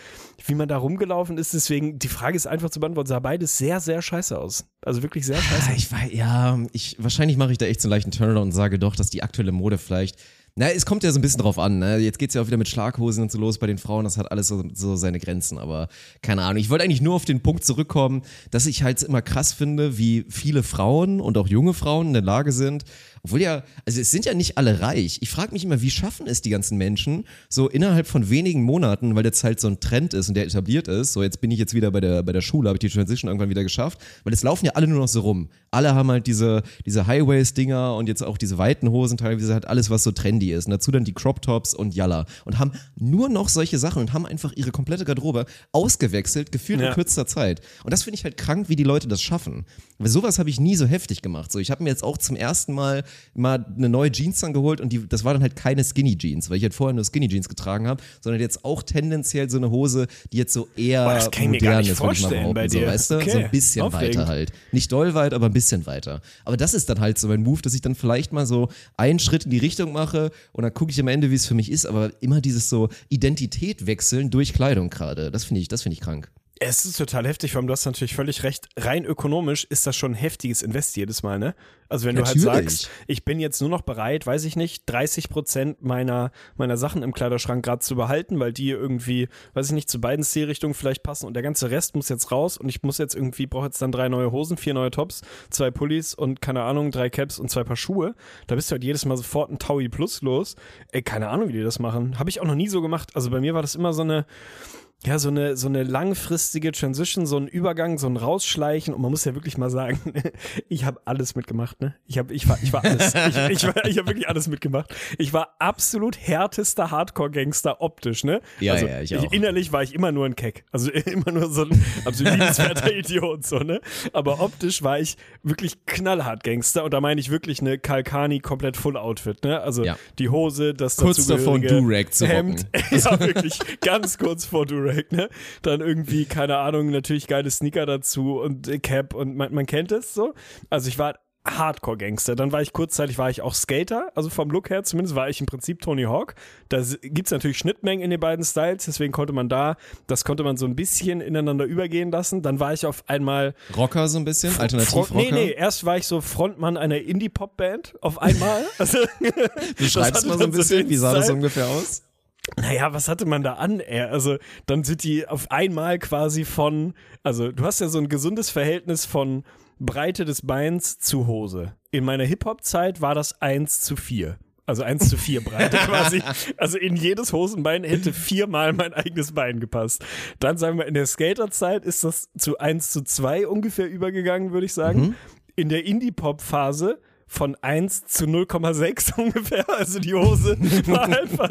wie man da rumgelaufen ist, deswegen, die Frage ist einfach zu beantworten, sah beides sehr, sehr scheiße aus. Also wirklich sehr scheiße. Ah, Ich weiß, ja, ich, wahrscheinlich mache ich da echt so einen leichten Turnaround und sage doch, dass die aktuelle Mode vielleicht. Na, es kommt ja so ein bisschen drauf an. Ne? Jetzt geht's ja auch wieder mit Schlaghosen und so los bei den Frauen. Das hat alles so, so seine Grenzen. Aber keine Ahnung. Ich wollte eigentlich nur auf den Punkt zurückkommen, dass ich halt immer krass finde, wie viele Frauen und auch junge Frauen in der Lage sind, obwohl ja, also es sind ja nicht alle reich. Ich frage mich immer, wie schaffen es die ganzen Menschen, so innerhalb von wenigen Monaten, weil jetzt halt so ein Trend ist und der etabliert ist, so jetzt bin ich jetzt wieder bei der, bei der Schule, habe ich die Transition irgendwann wieder geschafft, weil es laufen ja alle nur noch so rum. Alle haben halt diese, diese Highways-Dinger und jetzt auch diese weiten Hosen, teilweise halt alles, was so trendy ist. Und dazu dann die Crop-Tops und Yalla. Und haben nur noch solche Sachen und haben einfach ihre komplette Garderobe ausgewechselt, gefühlt Ja. in kürzester Zeit. Und das finde ich halt krank, wie die Leute das schaffen. Weil sowas habe ich nie so heftig gemacht. So, ich habe mir jetzt auch zum ersten Mal mal eine neue Jeans dann geholt und die, das war dann halt keine Skinny Jeans, weil ich halt vorher nur Skinny Jeans getragen habe, sondern jetzt auch tendenziell so eine Hose, die jetzt so eher Boah, das kann ich mir modern gar nicht ist, vorstellen bei behaupten. So, dir. weißt du? Okay, So ein bisschen aufregend. weiter halt. Nicht doll weit, aber ein bisschen weiter. Aber das ist dann halt so mein Move, dass ich dann vielleicht mal so einen Schritt in die Richtung mache und dann gucke ich am Ende, wie es für mich ist, aber immer dieses so Identität wechseln durch Kleidung gerade. Das finde ich, das finde ich krank. Es ist total heftig, vor allem du hast natürlich völlig recht. Rein ökonomisch ist das schon ein heftiges Invest jedes Mal, ne? Also wenn du halt Natürlich. sagst, ich bin jetzt nur noch bereit, weiß ich nicht, 30 Prozent meiner, meiner Sachen im Kleiderschrank gerade zu behalten, weil die irgendwie, weiß ich nicht, zu beiden Stilrichtungen vielleicht passen und der ganze Rest muss jetzt raus und ich muss jetzt irgendwie, brauche jetzt dann drei neue Hosen, vier neue Tops, zwei Pullis und keine Ahnung, drei Caps und zwei Paar Schuhe. Da bist du halt jedes Mal sofort ein Taui Plus los. Ey, keine Ahnung, wie die das machen. Habe ich auch noch nie so gemacht. Also bei mir war das immer so eine, ja, so eine, so eine langfristige Transition, so ein Übergang, so ein Rausschleichen. Und man muss ja wirklich mal sagen, ich habe alles mitgemacht, ne? Ich habe ich war, ich war alles. ich, ich, war, ich habe wirklich alles mitgemacht. Ich war absolut härtester Hardcore-Gangster optisch, ne? Ja, also, ja, ich auch. Innerlich war ich immer nur ein Keck. Also immer nur so ein absolut liebenswerter Idiot, so, ne? Aber optisch war ich wirklich knallhart Gangster. Und da meine ich wirklich eine Kalkani komplett Full Outfit, ne? Also Ja. die Hose, das Kurz dazugehörige Durag zu Hemd. rocken. ja, wirklich ganz kurz vor Durag, ne? Dann irgendwie, keine Ahnung, natürlich geile Sneaker dazu und äh, Cap und man, man kennt es so. Also ich war Hardcore-Gangster. Dann war ich kurzzeitig, war ich auch Skater, also vom Look her zumindest war ich im Prinzip Tony Hawk. Da s- gibt's natürlich Schnittmengen in den beiden Styles, deswegen konnte man da, das konnte man so ein bisschen ineinander übergehen lassen. Dann war ich auf einmal Rocker so ein bisschen, Alternativrocker. Nee, nee, erst war ich so Frontmann einer Indie-Pop-Band auf einmal. Also, Beschreib's das mal so ein bisschen, wie sah das ungefähr aus? Naja, was hatte man da an? Also, dann sind die auf einmal quasi von, also du hast ja so ein gesundes Verhältnis von Breite des Beins zu Hose. In meiner Hip-Hop-Zeit war das 1 zu 4. Also 1 zu 4 Breite quasi. Also in jedes Hosenbein hätte viermal mein eigenes Bein gepasst. Dann sagen wir, in der Skaterzeit ist das zu 1 zu 2 ungefähr übergegangen, würde ich sagen. In der Indie-Pop-Phase von 1 zu 0,6 ungefähr. Also die Hose war einfach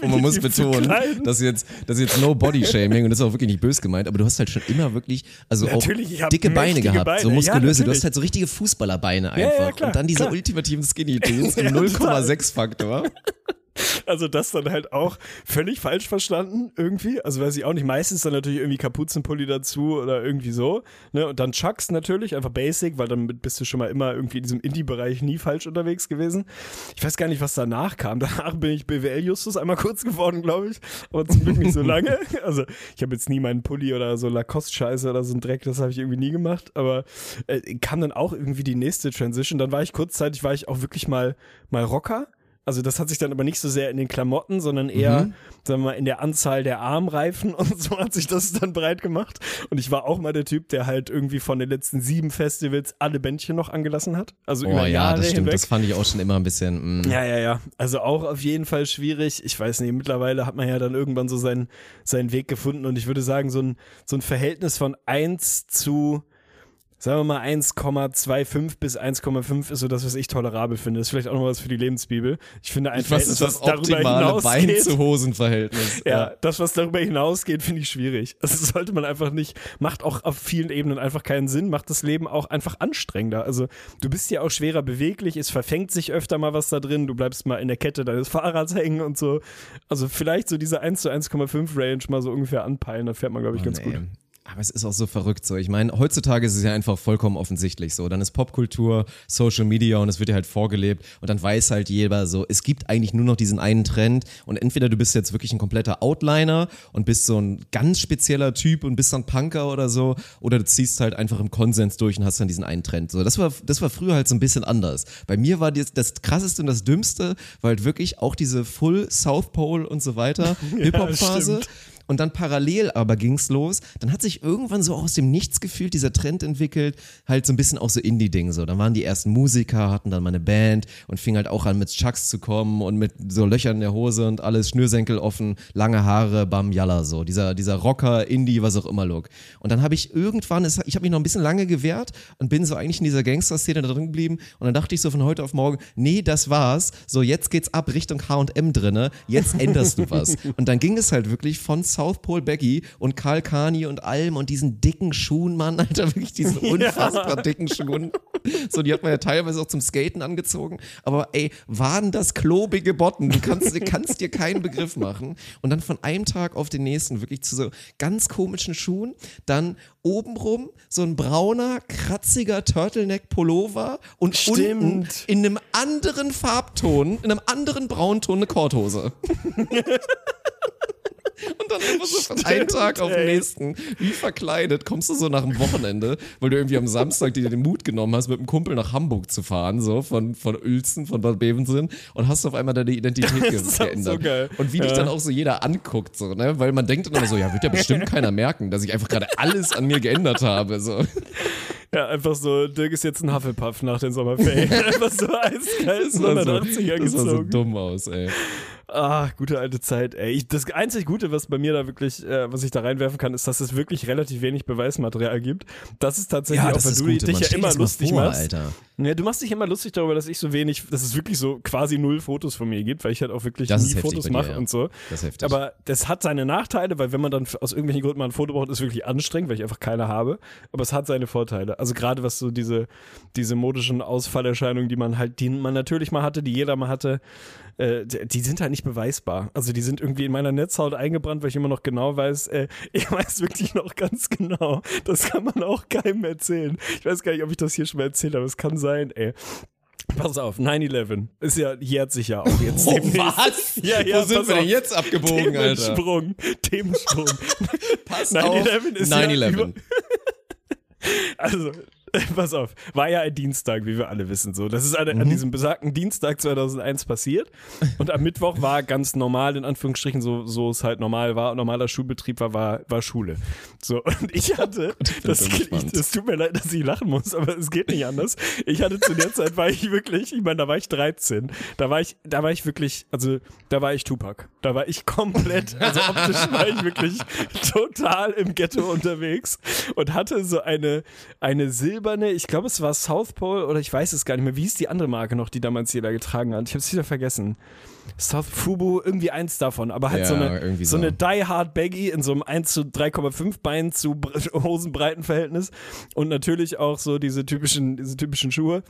Und man muss betonen, dass jetzt, das ist jetzt no Body Shaming und das ist auch wirklich nicht böse gemeint, aber du hast halt schon immer wirklich, also Natürlich, ich auch dicke Beine gehabt, so Beine. Ja, muskulöse. du natürlich. hast halt so richtige Fußballerbeine ja, einfach. klar, und dann diese klar. ultimativen Skinny Jeans im Ja, total. 0,6 Faktor. Also das dann halt auch völlig falsch verstanden irgendwie. Also weiß ich auch nicht. Meistens dann natürlich irgendwie Kapuzenpulli dazu oder irgendwie so. Ne? Und dann Chucks natürlich, einfach basic, weil dann bist du schon mal immer irgendwie in diesem Indie-Bereich nie falsch unterwegs gewesen. Ich weiß gar nicht, was danach kam. Danach bin ich BWL-Justus einmal kurz geworden, glaube ich. Aber zum Glück nicht so lange. Also ich habe jetzt nie meinen Pulli oder so Lacoste-Scheiße oder so ein Dreck, das habe ich irgendwie nie gemacht. Aber äh, kam dann auch irgendwie die nächste Transition. Dann war ich kurzzeitig, war ich auch wirklich mal, mal Rocker. Also das hat sich dann aber nicht so sehr in den Klamotten, sondern eher, sagen wir mal, in der Anzahl der Armreifen und so hat sich das dann breit gemacht. Und ich war auch mal der Typ, der halt irgendwie von den letzten sieben Festivals alle Bändchen noch angelassen hat. Also Oh über ja, Jahre das stimmt. hinweg. Das fand ich auch schon immer ein bisschen. mm. Ja, ja, ja. Also auch auf jeden Fall schwierig. Ich weiß nicht, mittlerweile hat man ja dann irgendwann so seinen, seinen Weg gefunden und ich würde sagen, so ein, so ein Verhältnis von 1 zu, sagen wir mal 1,25 bis 1,5 ist so das, was ich tolerabel finde. Das ist vielleicht auch noch was für die Lebensbibel. Ich finde ein Was ist das darüber optimale Bein zu Hosenverhältnis? ja, das, was darüber hinausgeht, finde ich schwierig. Also sollte man einfach nicht, macht auch auf vielen Ebenen einfach keinen Sinn, macht das Leben auch einfach anstrengender. Also du bist ja auch schwerer beweglich, es verfängt sich öfter mal was da drin, du bleibst mal in der Kette deines Fahrrads hängen und so. Also vielleicht so diese 1 zu 1,5 Range mal so ungefähr anpeilen, da fährt man, glaube ich, ganz Nee. gut. Aber es ist auch so verrückt so. Ich meine, heutzutage ist es ja einfach vollkommen offensichtlich so. Dann ist Popkultur, Social Media und es wird dir halt vorgelebt und dann weiß halt jeder so, es gibt eigentlich nur noch diesen einen Trend und entweder du bist jetzt wirklich ein kompletter Outliner und bist so ein ganz spezieller Typ und bist dann Punker oder so oder du ziehst halt einfach im Konsens durch und hast dann diesen einen Trend. So, das war, das war früher halt so ein bisschen anders. Bei mir war das, das krasseste und das dümmste, weil halt wirklich auch diese Full South Pole und so weiter Hip-Hop-Phase. stimmt. Und dann parallel aber ging's los. Dann hat sich irgendwann so aus dem Nichts gefühlt dieser Trend entwickelt, halt so ein bisschen auch so Indie-Ding so. Dann waren die ersten Musiker, hatten dann mal eine Band und fing halt auch an mit Chucks zu kommen und mit so Löchern in der Hose und alles, Schnürsenkel offen, lange Haare, bam, yalla so. Dieser, dieser Rocker, Indie, was auch immer Look. Und dann habe ich irgendwann, es- ich habe mich noch ein bisschen lange gewehrt und bin so eigentlich in dieser Gangster-Szene da drin geblieben und dann dachte ich so von heute auf morgen, nee, das war's. So, jetzt geht's ab Richtung H&M drinne, jetzt änderst du was. Und dann ging es halt wirklich von South Pole Becky und Karl Kani und allem und diesen dicken Schuhen, Mann, Alter, wirklich diesen unfassbar dicken Schuhen. So, die hat man ja teilweise auch zum Skaten angezogen. Aber ey, waren das klobige Botten? Du kannst, du kannst dir keinen Begriff machen. Und dann von einem Tag auf den nächsten wirklich zu so ganz komischen Schuhen. Dann obenrum so ein brauner, kratziger Turtleneck-Pullover und Stimmt. unten in einem anderen Farbton, in einem anderen Braunton eine Korthose. Und dann einfach so von einem Tag auf den nächsten, wie verkleidet, kommst du so nach dem Wochenende, weil du irgendwie am Samstag dir den Mut genommen hast, mit einem Kumpel nach Hamburg zu fahren, so von, von Uelzen, von Bad Bevensen und hast auf einmal deine Identität geändert. so geil. Und wie dich Ja. dann auch so jeder anguckt, so, ne? Weil man denkt dann immer so, ja, wird ja bestimmt keiner merken, dass ich einfach gerade alles an mir geändert habe. So. Ja, einfach so, Dirk ist jetzt ein Hufflepuff nach den Sommerferien. einfach so eiskalt Das sah so, 180er das sah so dumm aus, ey. Ah, gute alte Zeit, ey. Ich, das einzig Gute, was bei mir da wirklich, äh, was ich da reinwerfen kann, ist, dass es wirklich relativ wenig Beweismaterial gibt. Das ist tatsächlich Ja, auch, das weil ist du gut. dich ja immer das lustig vor, machst. Alter. Ja, du machst dich immer lustig darüber, dass ich so wenig, dass es wirklich so quasi null Fotos von mir gibt, weil ich halt auch wirklich Das nie Fotos mache ja. und so. Das ist heftig. Aber das hat seine Nachteile, weil wenn man dann aus irgendwelchen Gründen mal ein Foto braucht, ist wirklich anstrengend, weil ich einfach keine habe. Aber es hat seine Vorteile. Also gerade was so diese, diese modischen Ausfallerscheinungen, die man halt, die man natürlich mal hatte, die jeder mal hatte, äh, die sind halt nicht beweisbar. Also die sind irgendwie in meiner Netzhaut eingebrannt, weil ich immer noch genau weiß, äh, ich weiß wirklich noch ganz genau. Das kann man auch keinem erzählen. Ich weiß gar nicht, ob ich das hier schon mal erzählt habe. Es kann sein, ey. Pass auf, 9-11 ist ja jährt sich ja auch jetzt Oh, demnächst. was? Ja, ja, Wo sind wir denn auf. jetzt abgebogen, Alter? Themensprung, Themensprung. Pass 9/11 ist ja 9-11. über- Also, pass auf, war ja ein Dienstag, wie wir alle wissen. So, das ist an, Mhm. an diesem besagten Dienstag 2001 passiert. Und am Mittwoch war ganz normal, in Anführungsstrichen, so, so es halt normal war, normaler Schulbetrieb war, war, war Schule. So, und ich hatte, das, ich, das tut mir leid, dass ich lachen muss, aber es geht nicht anders. Ich hatte zu der Zeit, war ich wirklich, ich meine, da war ich 13. Da war ich, da war ich wirklich, also, da war ich Tupac. Da war ich komplett, also optisch war ich wirklich total im Ghetto unterwegs und hatte so eine, eine silberne, ich glaube, es war South Pole oder ich weiß es gar nicht mehr. Wie hieß die andere Marke noch, die damals jeder getragen hat? Ich habe es wieder vergessen. South Fubu, irgendwie eins davon, aber halt Ja, so eine, so so. eine Die Hard Baggy in so einem 1 zu 3,5 Bein zu Br- Hosenbreitenverhältnis und natürlich auch so diese typischen, diese typischen Schuhe.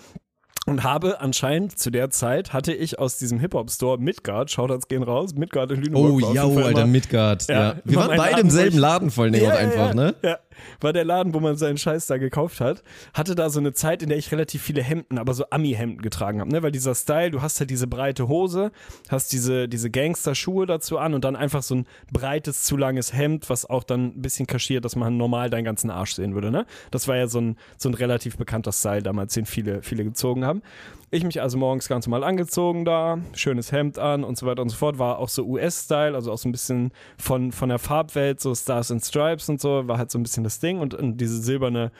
Und habe anscheinend zu der Zeit hatte ich aus diesem Hip-Hop-Store Midgard, Shoutouts gehen raus, Midgard in Lüneburg. Oh, ja, Alter, Midgard. Ja, Ja. Wir waren beide im selben Laden vor allen Dingen auch einfach, ja, ne? Ja, war der Laden, wo man seinen Scheiß da gekauft hat. Hatte da so eine Zeit, in der ich relativ viele Hemden, aber so Ami-Hemden getragen habe, ne? Weil dieser Style, du hast halt diese breite Hose, hast diese, diese Gangster-Schuhe dazu an und dann einfach so ein breites, zu langes Hemd, was auch dann ein bisschen kaschiert, dass man normal deinen ganzen Arsch sehen würde, ne? Das war ja so ein, so ein relativ bekannter Style damals, den viele, viele gezogen haben. Ich mich also morgens ganz normal angezogen da, schönes Hemd an und so weiter und so fort. War auch so US-Style, also auch so ein bisschen von, von der Farbwelt, so Stars and Stripes und so, war halt so ein bisschen das Ding. Und, und diese silberne,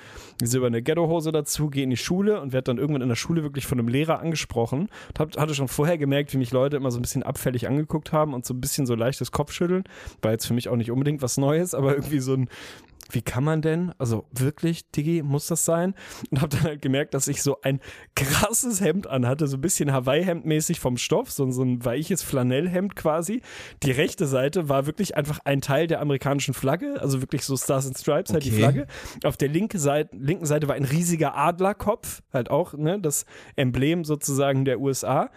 silberne Ghetto-Hose dazu, gehe in die Schule und werde dann irgendwann in der Schule wirklich von einem Lehrer angesprochen. Und hab, hatte schon vorher gemerkt, wie mich Leute immer so ein bisschen abfällig angeguckt haben und so ein bisschen so leichtes Kopfschütteln. War jetzt für mich auch nicht unbedingt was Neues, aber irgendwie so ein, wie kann man denn? Also wirklich, Diggi, muss das sein? Und habe dann halt gemerkt, dass ich so ein krasses Hemd anhatte, so ein bisschen Hawaii-Hemd mäßig vom Stoff, so, so ein weiches Flanellhemd quasi. Die rechte Seite war wirklich einfach ein Teil der amerikanischen Flagge, also wirklich so Stars and Stripes, halt die. Flagge. Auf der linke Seite, linken Seite war ein riesiger Adlerkopf, halt auch, ne, das Emblem sozusagen der USA.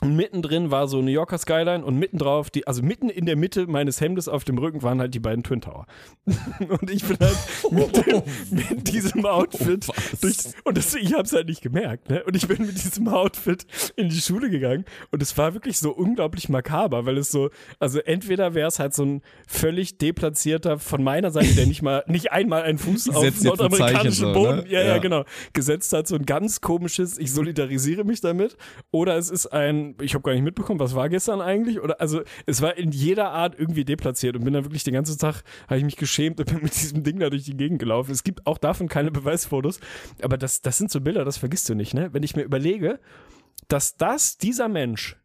Und mittendrin war so New Yorker Skyline und mitten drauf, die, also mitten in der Mitte meines Hemdes auf dem Rücken waren halt die beiden Twin Tower. und ich bin halt mit, dem, mit diesem Outfit Was? durch, und das, ich hab's halt nicht gemerkt, ne? Und ich bin mit diesem Outfit in die Schule gegangen und es war wirklich so unglaublich makaber, weil es so, also entweder wäre es halt so ein völlig deplatzierter von meiner Seite, der nicht mal, nicht einmal einen Fuß auf ein nordamerikanischen so, Boden, ne? ja, ja, Ja. genau, gesetzt hat, so ein ganz komisches, ich solidarisiere mich damit. Oder es ist ein, ich habe gar nicht mitbekommen, was war gestern eigentlich? Oder also es war in jeder Art irgendwie deplatziert und bin dann wirklich den ganzen Tag, habe ich mich geschämt und bin mit diesem Ding da durch die Gegend gelaufen. Es gibt auch davon keine Beweisfotos, aber das, das sind so Bilder, das vergisst du nicht, ne? Wenn ich mir überlege, dass das, dieser Mensch,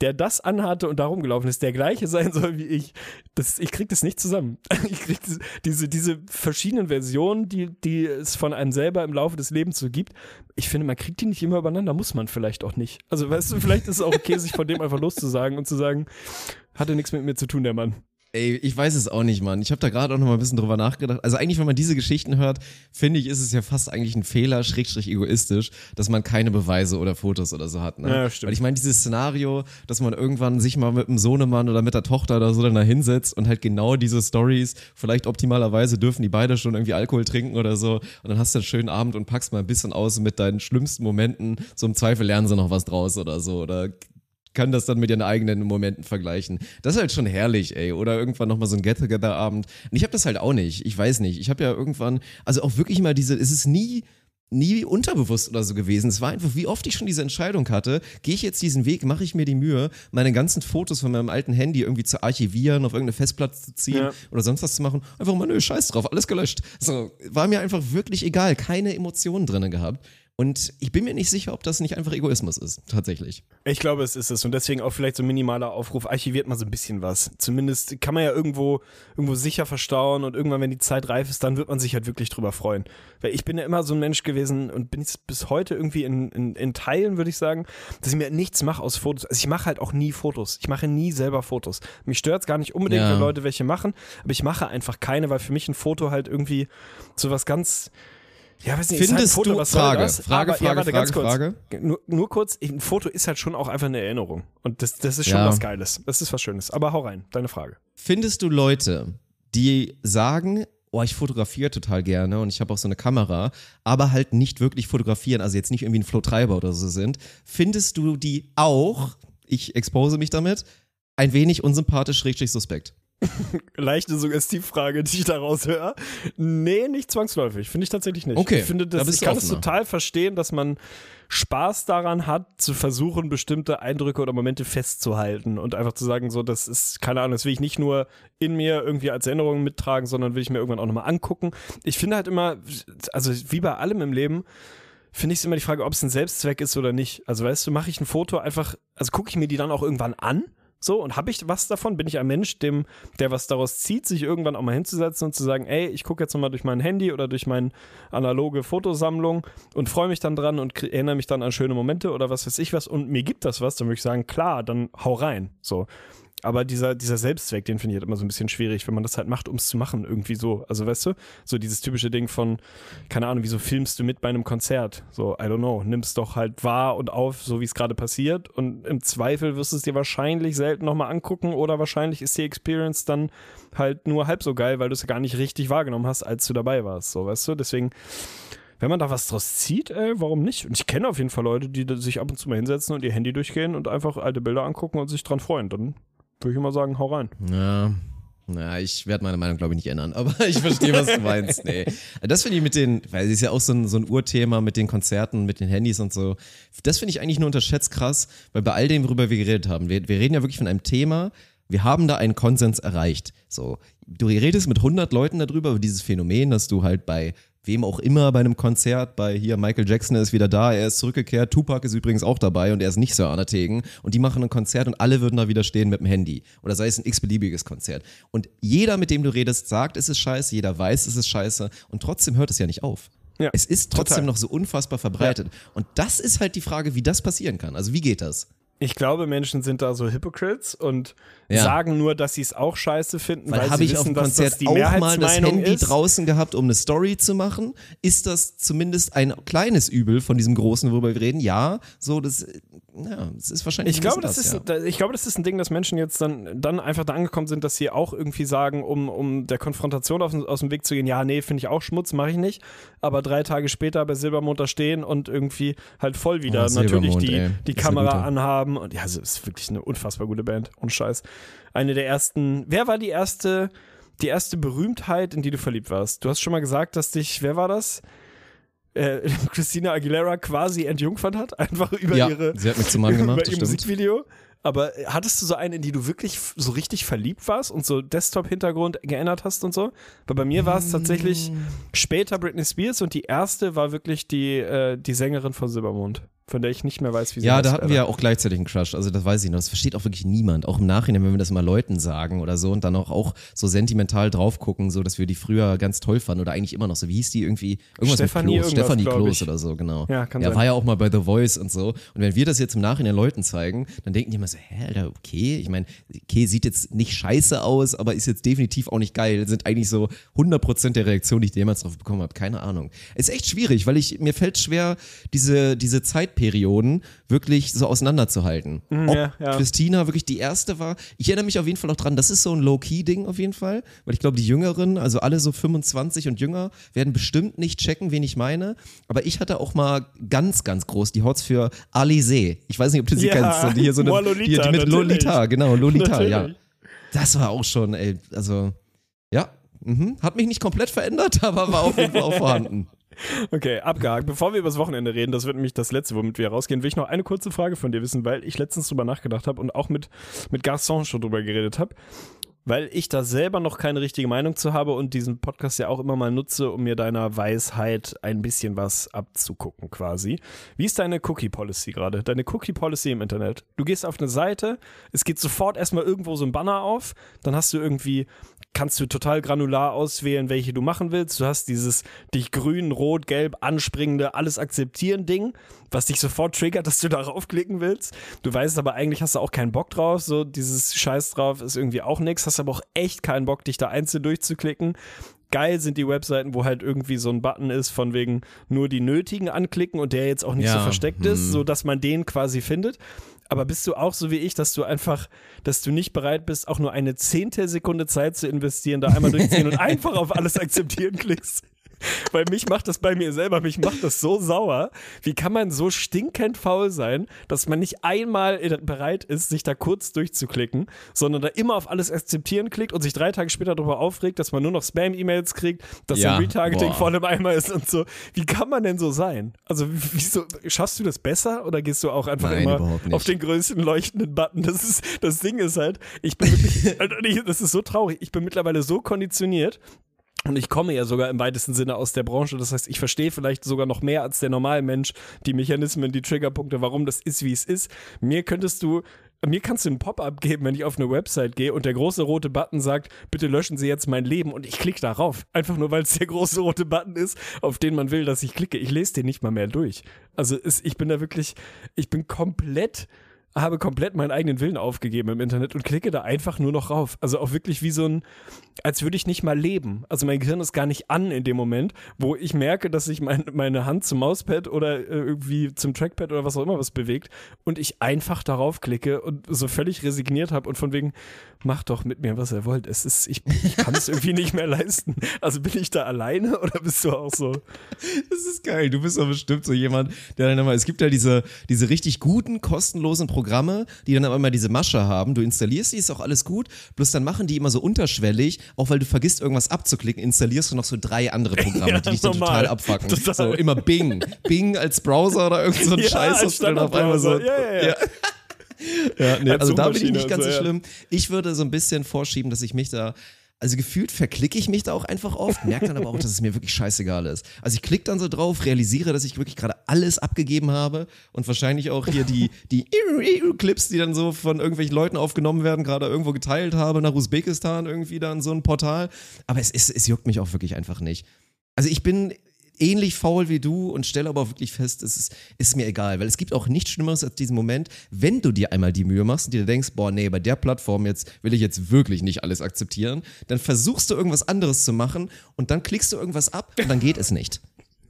der das anhatte und da rumgelaufen ist, der gleiche sein soll wie ich. Das, ich krieg das nicht zusammen. Ich krieg das, diese, diese verschiedenen Versionen, die, die es von einem selber im Laufe des Lebens so gibt. Ich finde, man kriegt die nicht immer übereinander, muss man vielleicht auch nicht. Also, weißt du, vielleicht ist es auch okay, sich von dem einfach loszusagen und zu sagen, hatte nichts mit mir zu tun, der Mann. Ey, ich weiß es auch nicht, Mann. Ich habe da gerade auch noch mal ein bisschen drüber nachgedacht. Also eigentlich, wenn man diese Geschichten hört, finde ich, ist es ja fast eigentlich ein Fehler, schrägstrich egoistisch, dass man keine Beweise oder Fotos oder so hat. Ne? Ja, stimmt. Weil ich meine, dieses Szenario, dass man irgendwann sich mal mit dem Sohnemann oder mit der Tochter oder so dann da hinsetzt und halt genau diese Stories, vielleicht optimalerweise dürfen die beide schon irgendwie Alkohol trinken oder so und dann hast du einen schönen Abend und packst mal ein bisschen aus mit deinen schlimmsten Momenten. So im Zweifel lernen sie noch was draus oder so oder kann das dann mit ihren eigenen Momenten vergleichen. Das ist halt schon herrlich, ey. Oder irgendwann nochmal so ein Get-Together-Abend. Und ich habe das halt auch nicht. Ich weiß nicht. Ich habe ja irgendwann, also auch wirklich mal diese, es ist nie nie unterbewusst oder so gewesen. Es war einfach, wie oft ich schon diese Entscheidung hatte, gehe ich jetzt diesen Weg, mache ich mir die Mühe, meine ganzen Fotos von meinem alten Handy irgendwie zu archivieren, auf irgendeine Festplatte zu ziehen Ja. oder sonst was zu machen. Einfach mal, nö, scheiß drauf, alles gelöscht. So, war mir einfach wirklich egal, keine Emotionen drinne gehabt. Und ich bin mir nicht sicher, ob das nicht einfach Egoismus ist, tatsächlich. Ich glaube, es ist es. Und deswegen auch vielleicht so ein minimaler Aufruf, archiviert mal so ein bisschen was. Zumindest kann man ja irgendwo, irgendwo sicher verstauen und irgendwann, wenn die Zeit reif ist, dann wird man sich halt wirklich drüber freuen. Weil ich bin ja immer so ein Mensch gewesen und bin jetzt bis heute irgendwie in, in, in Teilen, würde ich sagen, dass ich mir nichts mache aus Fotos. Also ich mache halt auch nie Fotos. Ich mache nie selber Fotos. Mich stört es gar nicht unbedingt, Ja. wenn Leute welche machen, aber ich mache einfach keine, weil für mich ein Foto halt irgendwie so was ganz. Ja, weiß nicht, halt Findest Foto, du, Frage, das? Frage, aber, ja, Frage, ganz kurz. Frage. Nur, nur kurz, ein Foto ist halt schon auch einfach eine Erinnerung. Und das, das ist schon Ja. was Geiles. Das ist was Schönes. Aber hau rein, deine Frage. Findest du Leute, die sagen, oh, ich fotografiere total gerne und ich habe auch so eine Kamera, aber halt nicht wirklich fotografieren, also jetzt nicht irgendwie ein Flow-Treiber oder so sind, findest du die auch, ich expose mich damit, ein wenig unsympathisch, richtig suspekt? Leichte Suggestivfrage, die ich daraus höre. Nee, nicht zwangsläufig. Finde ich tatsächlich nicht. Okay, Ich finde, da das, bist ich kann es total verstehen, dass man Spaß daran hat, zu versuchen, bestimmte Eindrücke oder Momente festzuhalten und einfach zu sagen, so, das ist, keine Ahnung, das will ich nicht nur in mir irgendwie als Erinnerung mittragen, sondern will ich mir irgendwann auch nochmal angucken. Ich finde halt immer, also wie bei allem im Leben, finde ich es immer die Frage, ob es ein Selbstzweck ist oder nicht. Also weißt du, mache ich ein Foto einfach, also gucke ich mir die dann auch irgendwann an? So, und habe ich was davon? Bin ich ein Mensch, dem, der was daraus zieht, sich irgendwann auch mal hinzusetzen und zu sagen, ey, ich gucke jetzt nochmal durch mein Handy oder durch meine analoge Fotosammlung und freue mich dann dran und erinnere mich dann an schöne Momente oder was weiß ich was und mir gibt das was, dann würde ich sagen, klar, dann hau rein. So. Aber dieser, dieser Selbstzweck, den finde ich halt immer so ein bisschen schwierig, wenn man das halt macht, um es zu machen, irgendwie so. Also weißt du, so dieses typische Ding von, keine Ahnung, wieso filmst du mit bei einem Konzert? So, I don't know, nimmst doch halt wahr und auf, so wie es gerade passiert und im Zweifel wirst du es dir wahrscheinlich selten nochmal angucken oder wahrscheinlich ist die Experience dann halt nur halb so geil, weil du es gar nicht richtig wahrgenommen hast, als du dabei warst, so, weißt du? Deswegen, wenn man da was draus zieht, ey, warum nicht? Und ich kenne auf jeden Fall Leute, die sich ab und zu mal hinsetzen und ihr Handy durchgehen und einfach alte Bilder angucken und sich dran freuen. Dann würde ich immer sagen, hau rein. Ja. Na, ich werde meine Meinung, glaube ich, nicht ändern, aber ich verstehe, was du meinst. Nee. Das finde ich mit den, weil es ist ja auch so ein, so ein Urthema mit den Konzerten, mit den Handys und so. Das finde ich eigentlich nur unterschätzt krass, weil bei all dem, worüber wir geredet haben, wir, wir reden ja wirklich von einem Thema, wir haben da einen Konsens erreicht. So, du redest mit 100 Leuten darüber, über dieses Phänomen, dass du halt bei wem auch immer bei einem Konzert, bei hier Michael Jackson ist wieder da, er ist zurückgekehrt, Tupac ist übrigens auch dabei und er ist nicht Sir Arnategen und die machen ein Konzert und alle würden da wieder stehen mit dem Handy oder sei es ein x-beliebiges Konzert. Und jeder, mit dem du redest, sagt, es ist scheiße, jeder weiß, es ist scheiße und trotzdem hört es ja nicht auf. Ja, es ist trotzdem total. noch so unfassbar verbreitet. Und das ist halt die Frage, wie das passieren kann. Also wie geht das? Ich glaube, Menschen sind da so Hypocrites und Ja. sagen nur, dass sie es auch scheiße finden, weil, Weil habe sie ich auf wissen, dem dass Konzert das die auch mal das Handy ist. draußen gehabt, um eine Story zu machen? Ist das zumindest ein kleines Übel von diesem großen, worüber wir reden? Ja, so das, ja, das ist wahrscheinlich. Ich glaube, bisschen das ist, ja. ich glaube, das ist ein Ding, dass Menschen jetzt dann, dann einfach da angekommen sind, dass sie auch irgendwie sagen, um, um der Konfrontation auf, aus dem Weg zu gehen, ja, nee, finde ich auch Schmutz, mache ich nicht. Aber drei Tage später bei Silbermond da stehen und irgendwie halt voll wieder Oh, natürlich die, ey. die Das Kamera gute. Anhaben. Und ja, es ist wirklich eine unfassbar gute Band. Und Scheiß. Eine der ersten, wer war die erste, die erste Berühmtheit, in die du verliebt warst? Du hast schon mal gesagt, dass dich, wer war das? Äh, Christina Aguilera quasi entjungfert hat, einfach über ja, ihre sie hat mich zum Mann über gemacht, ihr das stimmt. Musikvideo. Aber hattest du so eine, in die du wirklich so richtig verliebt warst und so Desktop-Hintergrund geändert hast und so? Weil bei mir war es tatsächlich später Britney Spears und die erste war wirklich die, äh, die Sängerin von Silbermond, von der ich nicht mehr weiß, wie sie Ja, da hatten wir ja auch gleichzeitig einen Crush. Also das weiß ich noch. Das versteht auch wirklich niemand. Auch im Nachhinein, wenn wir das mal Leuten sagen oder so und dann auch, auch so sentimental drauf gucken, so dass wir die früher ganz toll fanden oder eigentlich immer noch so. Wie hieß die irgendwie? Irgendwas Stefanie mit Klos. Stefanie Klos oder so, genau. Ja, kann ja, sein. war ja auch mal bei The Voice und so. Und wenn wir das jetzt im Nachhinein Leuten zeigen, dann denken die immer so, hä, Alter, okay. Ich meine, okay, sieht jetzt nicht scheiße aus, aber ist jetzt definitiv auch nicht geil. Sind eigentlich so 100% der Reaktionen, die ich jemals drauf bekommen habe. Keine Ahnung. Ist echt schwierig, weil ich, mir fällt schwer, diese, diese Zeitperioden wirklich so auseinanderzuhalten. Ob Mhm, ja, ja. Christina wirklich die erste war. Ich erinnere mich auf jeden Fall auch dran, das ist so ein Low-Key-Ding auf jeden Fall, weil ich glaube, die Jüngeren, also alle so 25 und jünger, werden bestimmt nicht checken, wen ich meine. Aber ich hatte auch mal ganz, ganz groß die Hots für Alizé. Ich weiß nicht, ob du sie Ja, kennst. Die hier so eine, Lolita, die mit natürlich. Lolita, genau, Lolita, ja. Natürlich. Das war auch schon, ey, also, ja. Mhm. Hat mich nicht komplett verändert, aber war auf jeden Fall auch vorhanden. Okay, abgehakt. Bevor wir über das Wochenende reden, das wird nämlich das letzte, womit wir rausgehen, will ich noch eine kurze Frage von dir wissen, weil ich letztens drüber nachgedacht habe und auch mit, mit Garçon schon drüber geredet habe. weil ich da selber noch keine richtige Meinung zu habe und diesen Podcast ja auch immer mal nutze, um mir deiner Weisheit ein bisschen was abzugucken quasi. Wie ist deine Cookie Policy gerade? Deine Cookie Policy im Internet? Du gehst auf eine Seite, es geht sofort erstmal irgendwo so ein Banner auf, dann hast du irgendwie kannst du total granular auswählen, welche du machen willst. Du hast dieses dich grün, rot, gelb anspringende alles akzeptieren Ding, was dich sofort triggert, dass du darauf klicken willst. Du weißt aber eigentlich hast du auch keinen Bock drauf, so dieses Scheiß drauf ist irgendwie auch nichts, hast aber auch echt keinen Bock dich da einzeln durchzuklicken. Geil sind die Webseiten, wo halt irgendwie so ein Button ist von wegen nur die nötigen anklicken und der jetzt auch nicht Ja, so versteckt ist, hm. so dass man den quasi findet. Aber bist du auch so wie ich, dass du einfach, dass du nicht bereit bist, auch nur eine Zehntelsekunde Zeit zu investieren, da einmal durchziehen und einfach auf alles akzeptieren klickst? Weil mich macht das bei mir selber, mich macht das so sauer. Wie kann man so stinkend faul sein, dass man nicht einmal in- bereit ist, sich da kurz durchzuklicken, sondern da immer auf alles akzeptieren klickt und sich drei Tage später darüber aufregt, dass man nur noch Spam-E-Mails kriegt, dass Ja, ein Retargeting boah. voll im Eimer ist und so. Wie kann man denn so sein? Also, wie- wieso, schaffst du das besser oder gehst du auch einfach Nein, immer auf den größten leuchtenden Button? Das ist, das Ding ist halt, ich bin wirklich, ich- das ist so traurig. Ich bin mittlerweile so konditioniert, und ich komme ja sogar im weitesten Sinne aus der Branche. Das heißt, ich verstehe vielleicht sogar noch mehr als der Normalmensch die Mechanismen, die Triggerpunkte, warum das ist, wie es ist. Mir könntest du, mir kannst du ein Pop-up geben, wenn ich auf eine Website gehe und der große rote Button sagt, bitte löschen Sie jetzt mein Leben und ich klicke darauf. Einfach nur, weil es der große rote Button ist, auf den man will, dass ich klicke. Ich lese den nicht mal mehr durch. Also es, ich bin da wirklich, ich bin komplett habe komplett meinen eigenen Willen aufgegeben im Internet und klicke da einfach nur noch rauf. Also auch wirklich wie so ein, als würde ich nicht mal leben. Also mein Gehirn ist gar nicht an in dem Moment, wo ich merke, dass sich mein, meine Hand zum Mauspad oder äh, irgendwie zum Trackpad oder was auch immer was bewegt und ich einfach darauf klicke und so völlig resigniert habe und von wegen, macht doch mit mir, was ihr wollt. Es ist, ich, ich kann es irgendwie nicht mehr leisten. Also bin ich da alleine oder bist du auch so? Das ist geil. Du bist doch bestimmt so jemand, der dann immer, es gibt ja diese, diese richtig guten, kostenlosen Programme, die dann aber immer diese Masche haben. Du installierst die, ist auch alles gut. Bloß dann machen die immer so unterschwellig, auch weil du vergisst, irgendwas abzuklicken, installierst du noch so drei andere Programme, Ja, die dich dann normal. total abfacken. Total. So immer Bing. Bing als Browser oder irgend so ein Ja, Scheiß, was dann auf einmal so. Ja, ja, ja. Ja, nee, Als also da bin ich nicht ganz so schlimm. Ich würde so ein bisschen vorschieben, dass ich mich da, also gefühlt verklicke ich mich da auch einfach oft, merke dann aber auch, dass es mir wirklich scheißegal ist. Also ich klicke dann so drauf, realisiere, dass ich wirklich gerade alles abgegeben habe und wahrscheinlich auch hier die, die Clips, die dann so von irgendwelchen Leuten aufgenommen werden, gerade irgendwo geteilt habe nach Usbekistan irgendwie dann so ein Portal. Aber es, ist, es juckt mich auch wirklich einfach nicht. Also ich bin ähnlich faul wie du und stelle aber wirklich fest, es ist, ist mir egal, weil es gibt auch nichts Schlimmeres als diesen Moment, wenn du dir einmal die Mühe machst und dir denkst, boah, nee, bei der Plattform jetzt will ich jetzt wirklich nicht alles akzeptieren, dann versuchst du irgendwas anderes zu machen und dann klickst du irgendwas ab und dann geht es nicht.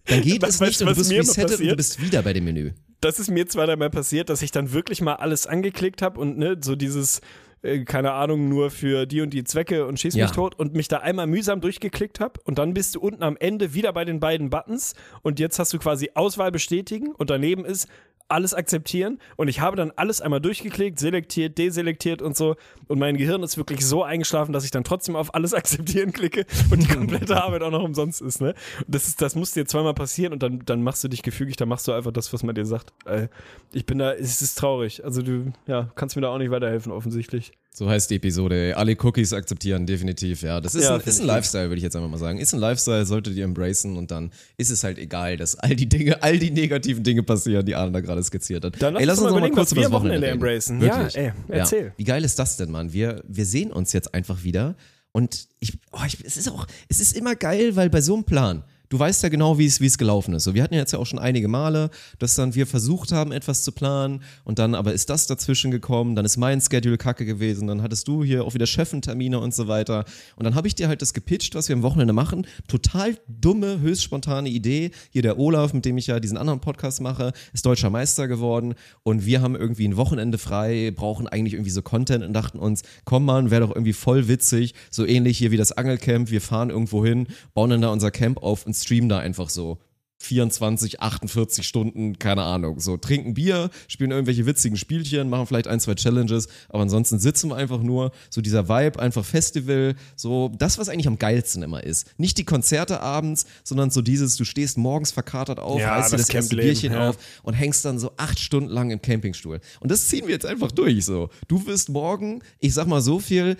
Dann geht Was- es nicht und du bist resettet und du bist wieder bei dem Menü. das ist mir zwei, dreimal passiert, dass ich dann wirklich mal alles angeklickt habe und ne, so dieses, äh, keine Ahnung, nur für die und die Zwecke und schieß mich Ja. tot und mich da einmal mühsam durchgeklickt habe und dann bist du unten am Ende wieder bei den beiden Buttons und jetzt hast du quasi Auswahl bestätigen und daneben ist alles akzeptieren und ich habe dann alles einmal durchgeklickt, selektiert, deselektiert und so und mein Gehirn ist wirklich so eingeschlafen, dass ich dann trotzdem auf alles akzeptieren klicke und die komplette Arbeit auch noch umsonst ist, ne? Und das ist, das muss dir zweimal passieren und dann, dann machst du dich gefügig, dann machst du einfach das, was man dir sagt. Äh, Ich bin da, es ist traurig. Also du, ja, kannst mir da auch nicht weiterhelfen, offensichtlich. So heißt die Episode. ey. Alle Cookies akzeptieren, definitiv. Ja, das ist, Ja, ein, ist ein. Lifestyle, würde ich jetzt einfach mal sagen. Ist ein Lifestyle, solltet ihr embracen und dann ist es halt egal, dass all die Dinge, all die negativen Dinge passieren, die Arne da gerade skizziert hat. Dann lass ey, uns lass uns mal mal kurz über das Wochenende Wochenende embracen. Wirklich. Ja, ey, erzähl. Wie geil ist das denn, Mann? Wir, wir sehen uns jetzt einfach wieder und ich, oh, ich, es ist auch, es ist immer geil, weil bei so einem Plan, du weißt ja genau, wie es, gelaufen ist. So, wir hatten ja jetzt ja auch schon einige Male, dass dann wir versucht haben, etwas zu planen und dann aber ist das dazwischen gekommen, dann ist mein Schedule kacke gewesen, dann hattest du hier auch wieder Chefentermine und so weiter. Und dann habe ich dir halt das gepitcht, was wir am Wochenende machen. Total dumme, höchst spontane Idee. Hier der Olaf, mit dem ich ja diesen anderen Podcast mache, ist deutscher Meister geworden und wir haben irgendwie ein Wochenende frei, brauchen eigentlich irgendwie so Content und dachten uns, komm Mann, wäre doch irgendwie voll witzig, so ähnlich hier wie das Angelcamp, wir fahren irgendwo hin, bauen dann da unser Camp auf und streamen da einfach so. 24, 48 Stunden, keine Ahnung. So, trinken Bier, spielen irgendwelche witzigen Spielchen, machen vielleicht ein, zwei Challenges, aber ansonsten sitzen wir einfach nur. So dieser Vibe, einfach Festival, so das, was eigentlich am geilsten immer ist. Nicht die Konzerte abends, sondern so dieses, du stehst morgens verkatert auf, Ja, reißt dir das das erste Bierchen ja. auf und hängst dann so acht Stunden lang im Campingstuhl. Und das ziehen wir jetzt einfach durch so. Du wirst morgen, ich sag mal so viel,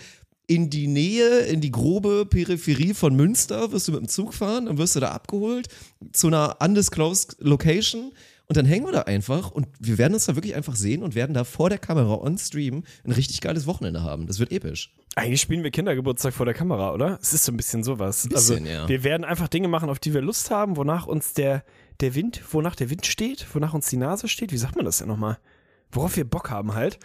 in die Nähe, in die grobe Peripherie von Münster, wirst du mit dem Zug fahren, dann wirst du da abgeholt zu einer undisclosed Location und dann hängen wir da einfach und wir werden uns da wirklich einfach sehen und werden da vor der Kamera on Stream ein richtig geiles Wochenende haben. Das wird episch. Eigentlich spielen wir Kindergeburtstag vor der Kamera, oder? Es ist so ein bisschen sowas. Ein bisschen, also, ja. wir werden einfach Dinge machen, auf die wir Lust haben, wonach uns der, der Wind, wonach der Wind steht, wonach uns die Nase steht. Wie sagt man das denn nochmal? Worauf wir Bock haben halt.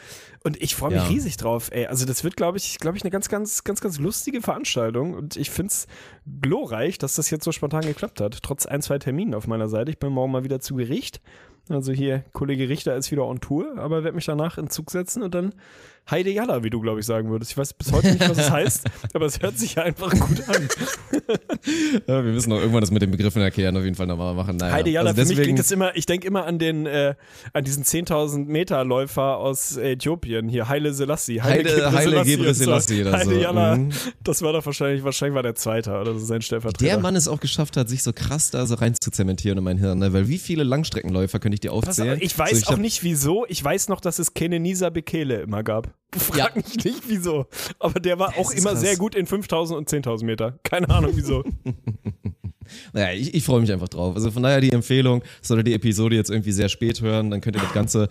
Und ich freue mich Ja. riesig drauf, ey. Also das wird, glaube ich, glaube ich, eine ganz, ganz, ganz, ganz lustige Veranstaltung. Und ich finde es glorreich, dass das jetzt so spontan geklappt hat. Trotz ein, zwei Terminen auf meiner Seite. Ich bin morgen mal wieder zu Gericht. Also hier, Kollege Richter ist wieder on Tour, aber werde mich danach in Zug setzen und dann Heide Jalla, wie du, glaube ich, sagen würdest. Ich weiß bis heute nicht, was es heißt, aber es hört sich ja einfach gut an. Ja, wir müssen noch irgendwann das mit den Begriffen erklären, auf jeden Fall nochmal machen. Naja, Heide Jalla, also für mich deswegen, klingt das immer, ich denke immer an den, äh, an diesen 10.000 Meter Läufer aus Äthiopien, hier, Haile Selassie. Heide- Haile Gebre und so. Selassie oder Heide so. Jalla, Mhm. das war doch wahrscheinlich, wahrscheinlich war der Zweite oder so sein Stellvertreter. der Mann es auch geschafft hat, sich so krass da so rein zu zementieren in mein Hirn, ne? weil wie viele Langstreckenläufer könnte ich dir Pass aufzählen? auf, ich weiß so, ich auch hab- nicht wieso. Ich weiß noch, dass es Kenenisa Bekele immer gab. Frag Ja. mich nicht wieso. Aber der war auch ist immer krass. sehr gut in 5000 und 10.000 Meter. Keine Ahnung wieso. Naja, ich, ich freue mich einfach drauf. Also von daher die Empfehlung, solltet die Episode jetzt irgendwie sehr spät hören, dann könnt ihr das Ganze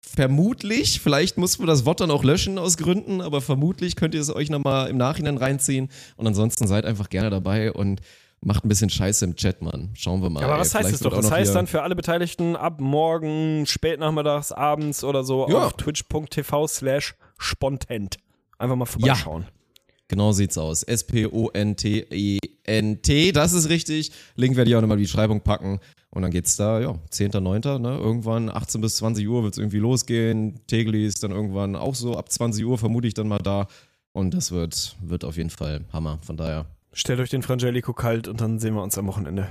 vermutlich, vielleicht muss man das Wort dann auch löschen aus Gründen, aber vermutlich könnt ihr es euch nochmal im Nachhinein reinziehen und ansonsten seid einfach gerne dabei und macht ein bisschen Scheiße im Chat, Mann. Schauen wir mal. Aber ey. was heißt Vielleicht es doch? Das heißt dann für alle Beteiligten ab morgen, spät nachmittags, abends oder so Ja. auf twitch.tv slash spontent. Einfach mal vorbeischauen. Genau sieht's aus. S-P-O-N-T-E-N-T, das ist richtig. Link werde ich auch nochmal in die Beschreibung packen. Und dann geht's da, ja, 10.9., ne? Irgendwann 18 bis 20 Uhr wird's irgendwie losgehen. Tegli ist dann irgendwann auch so ab 20 Uhr vermute ich dann mal da. Und das wird, wird auf jeden Fall Hammer. Von daher. Stellt euch den Frangelico kalt und dann sehen wir uns am Wochenende.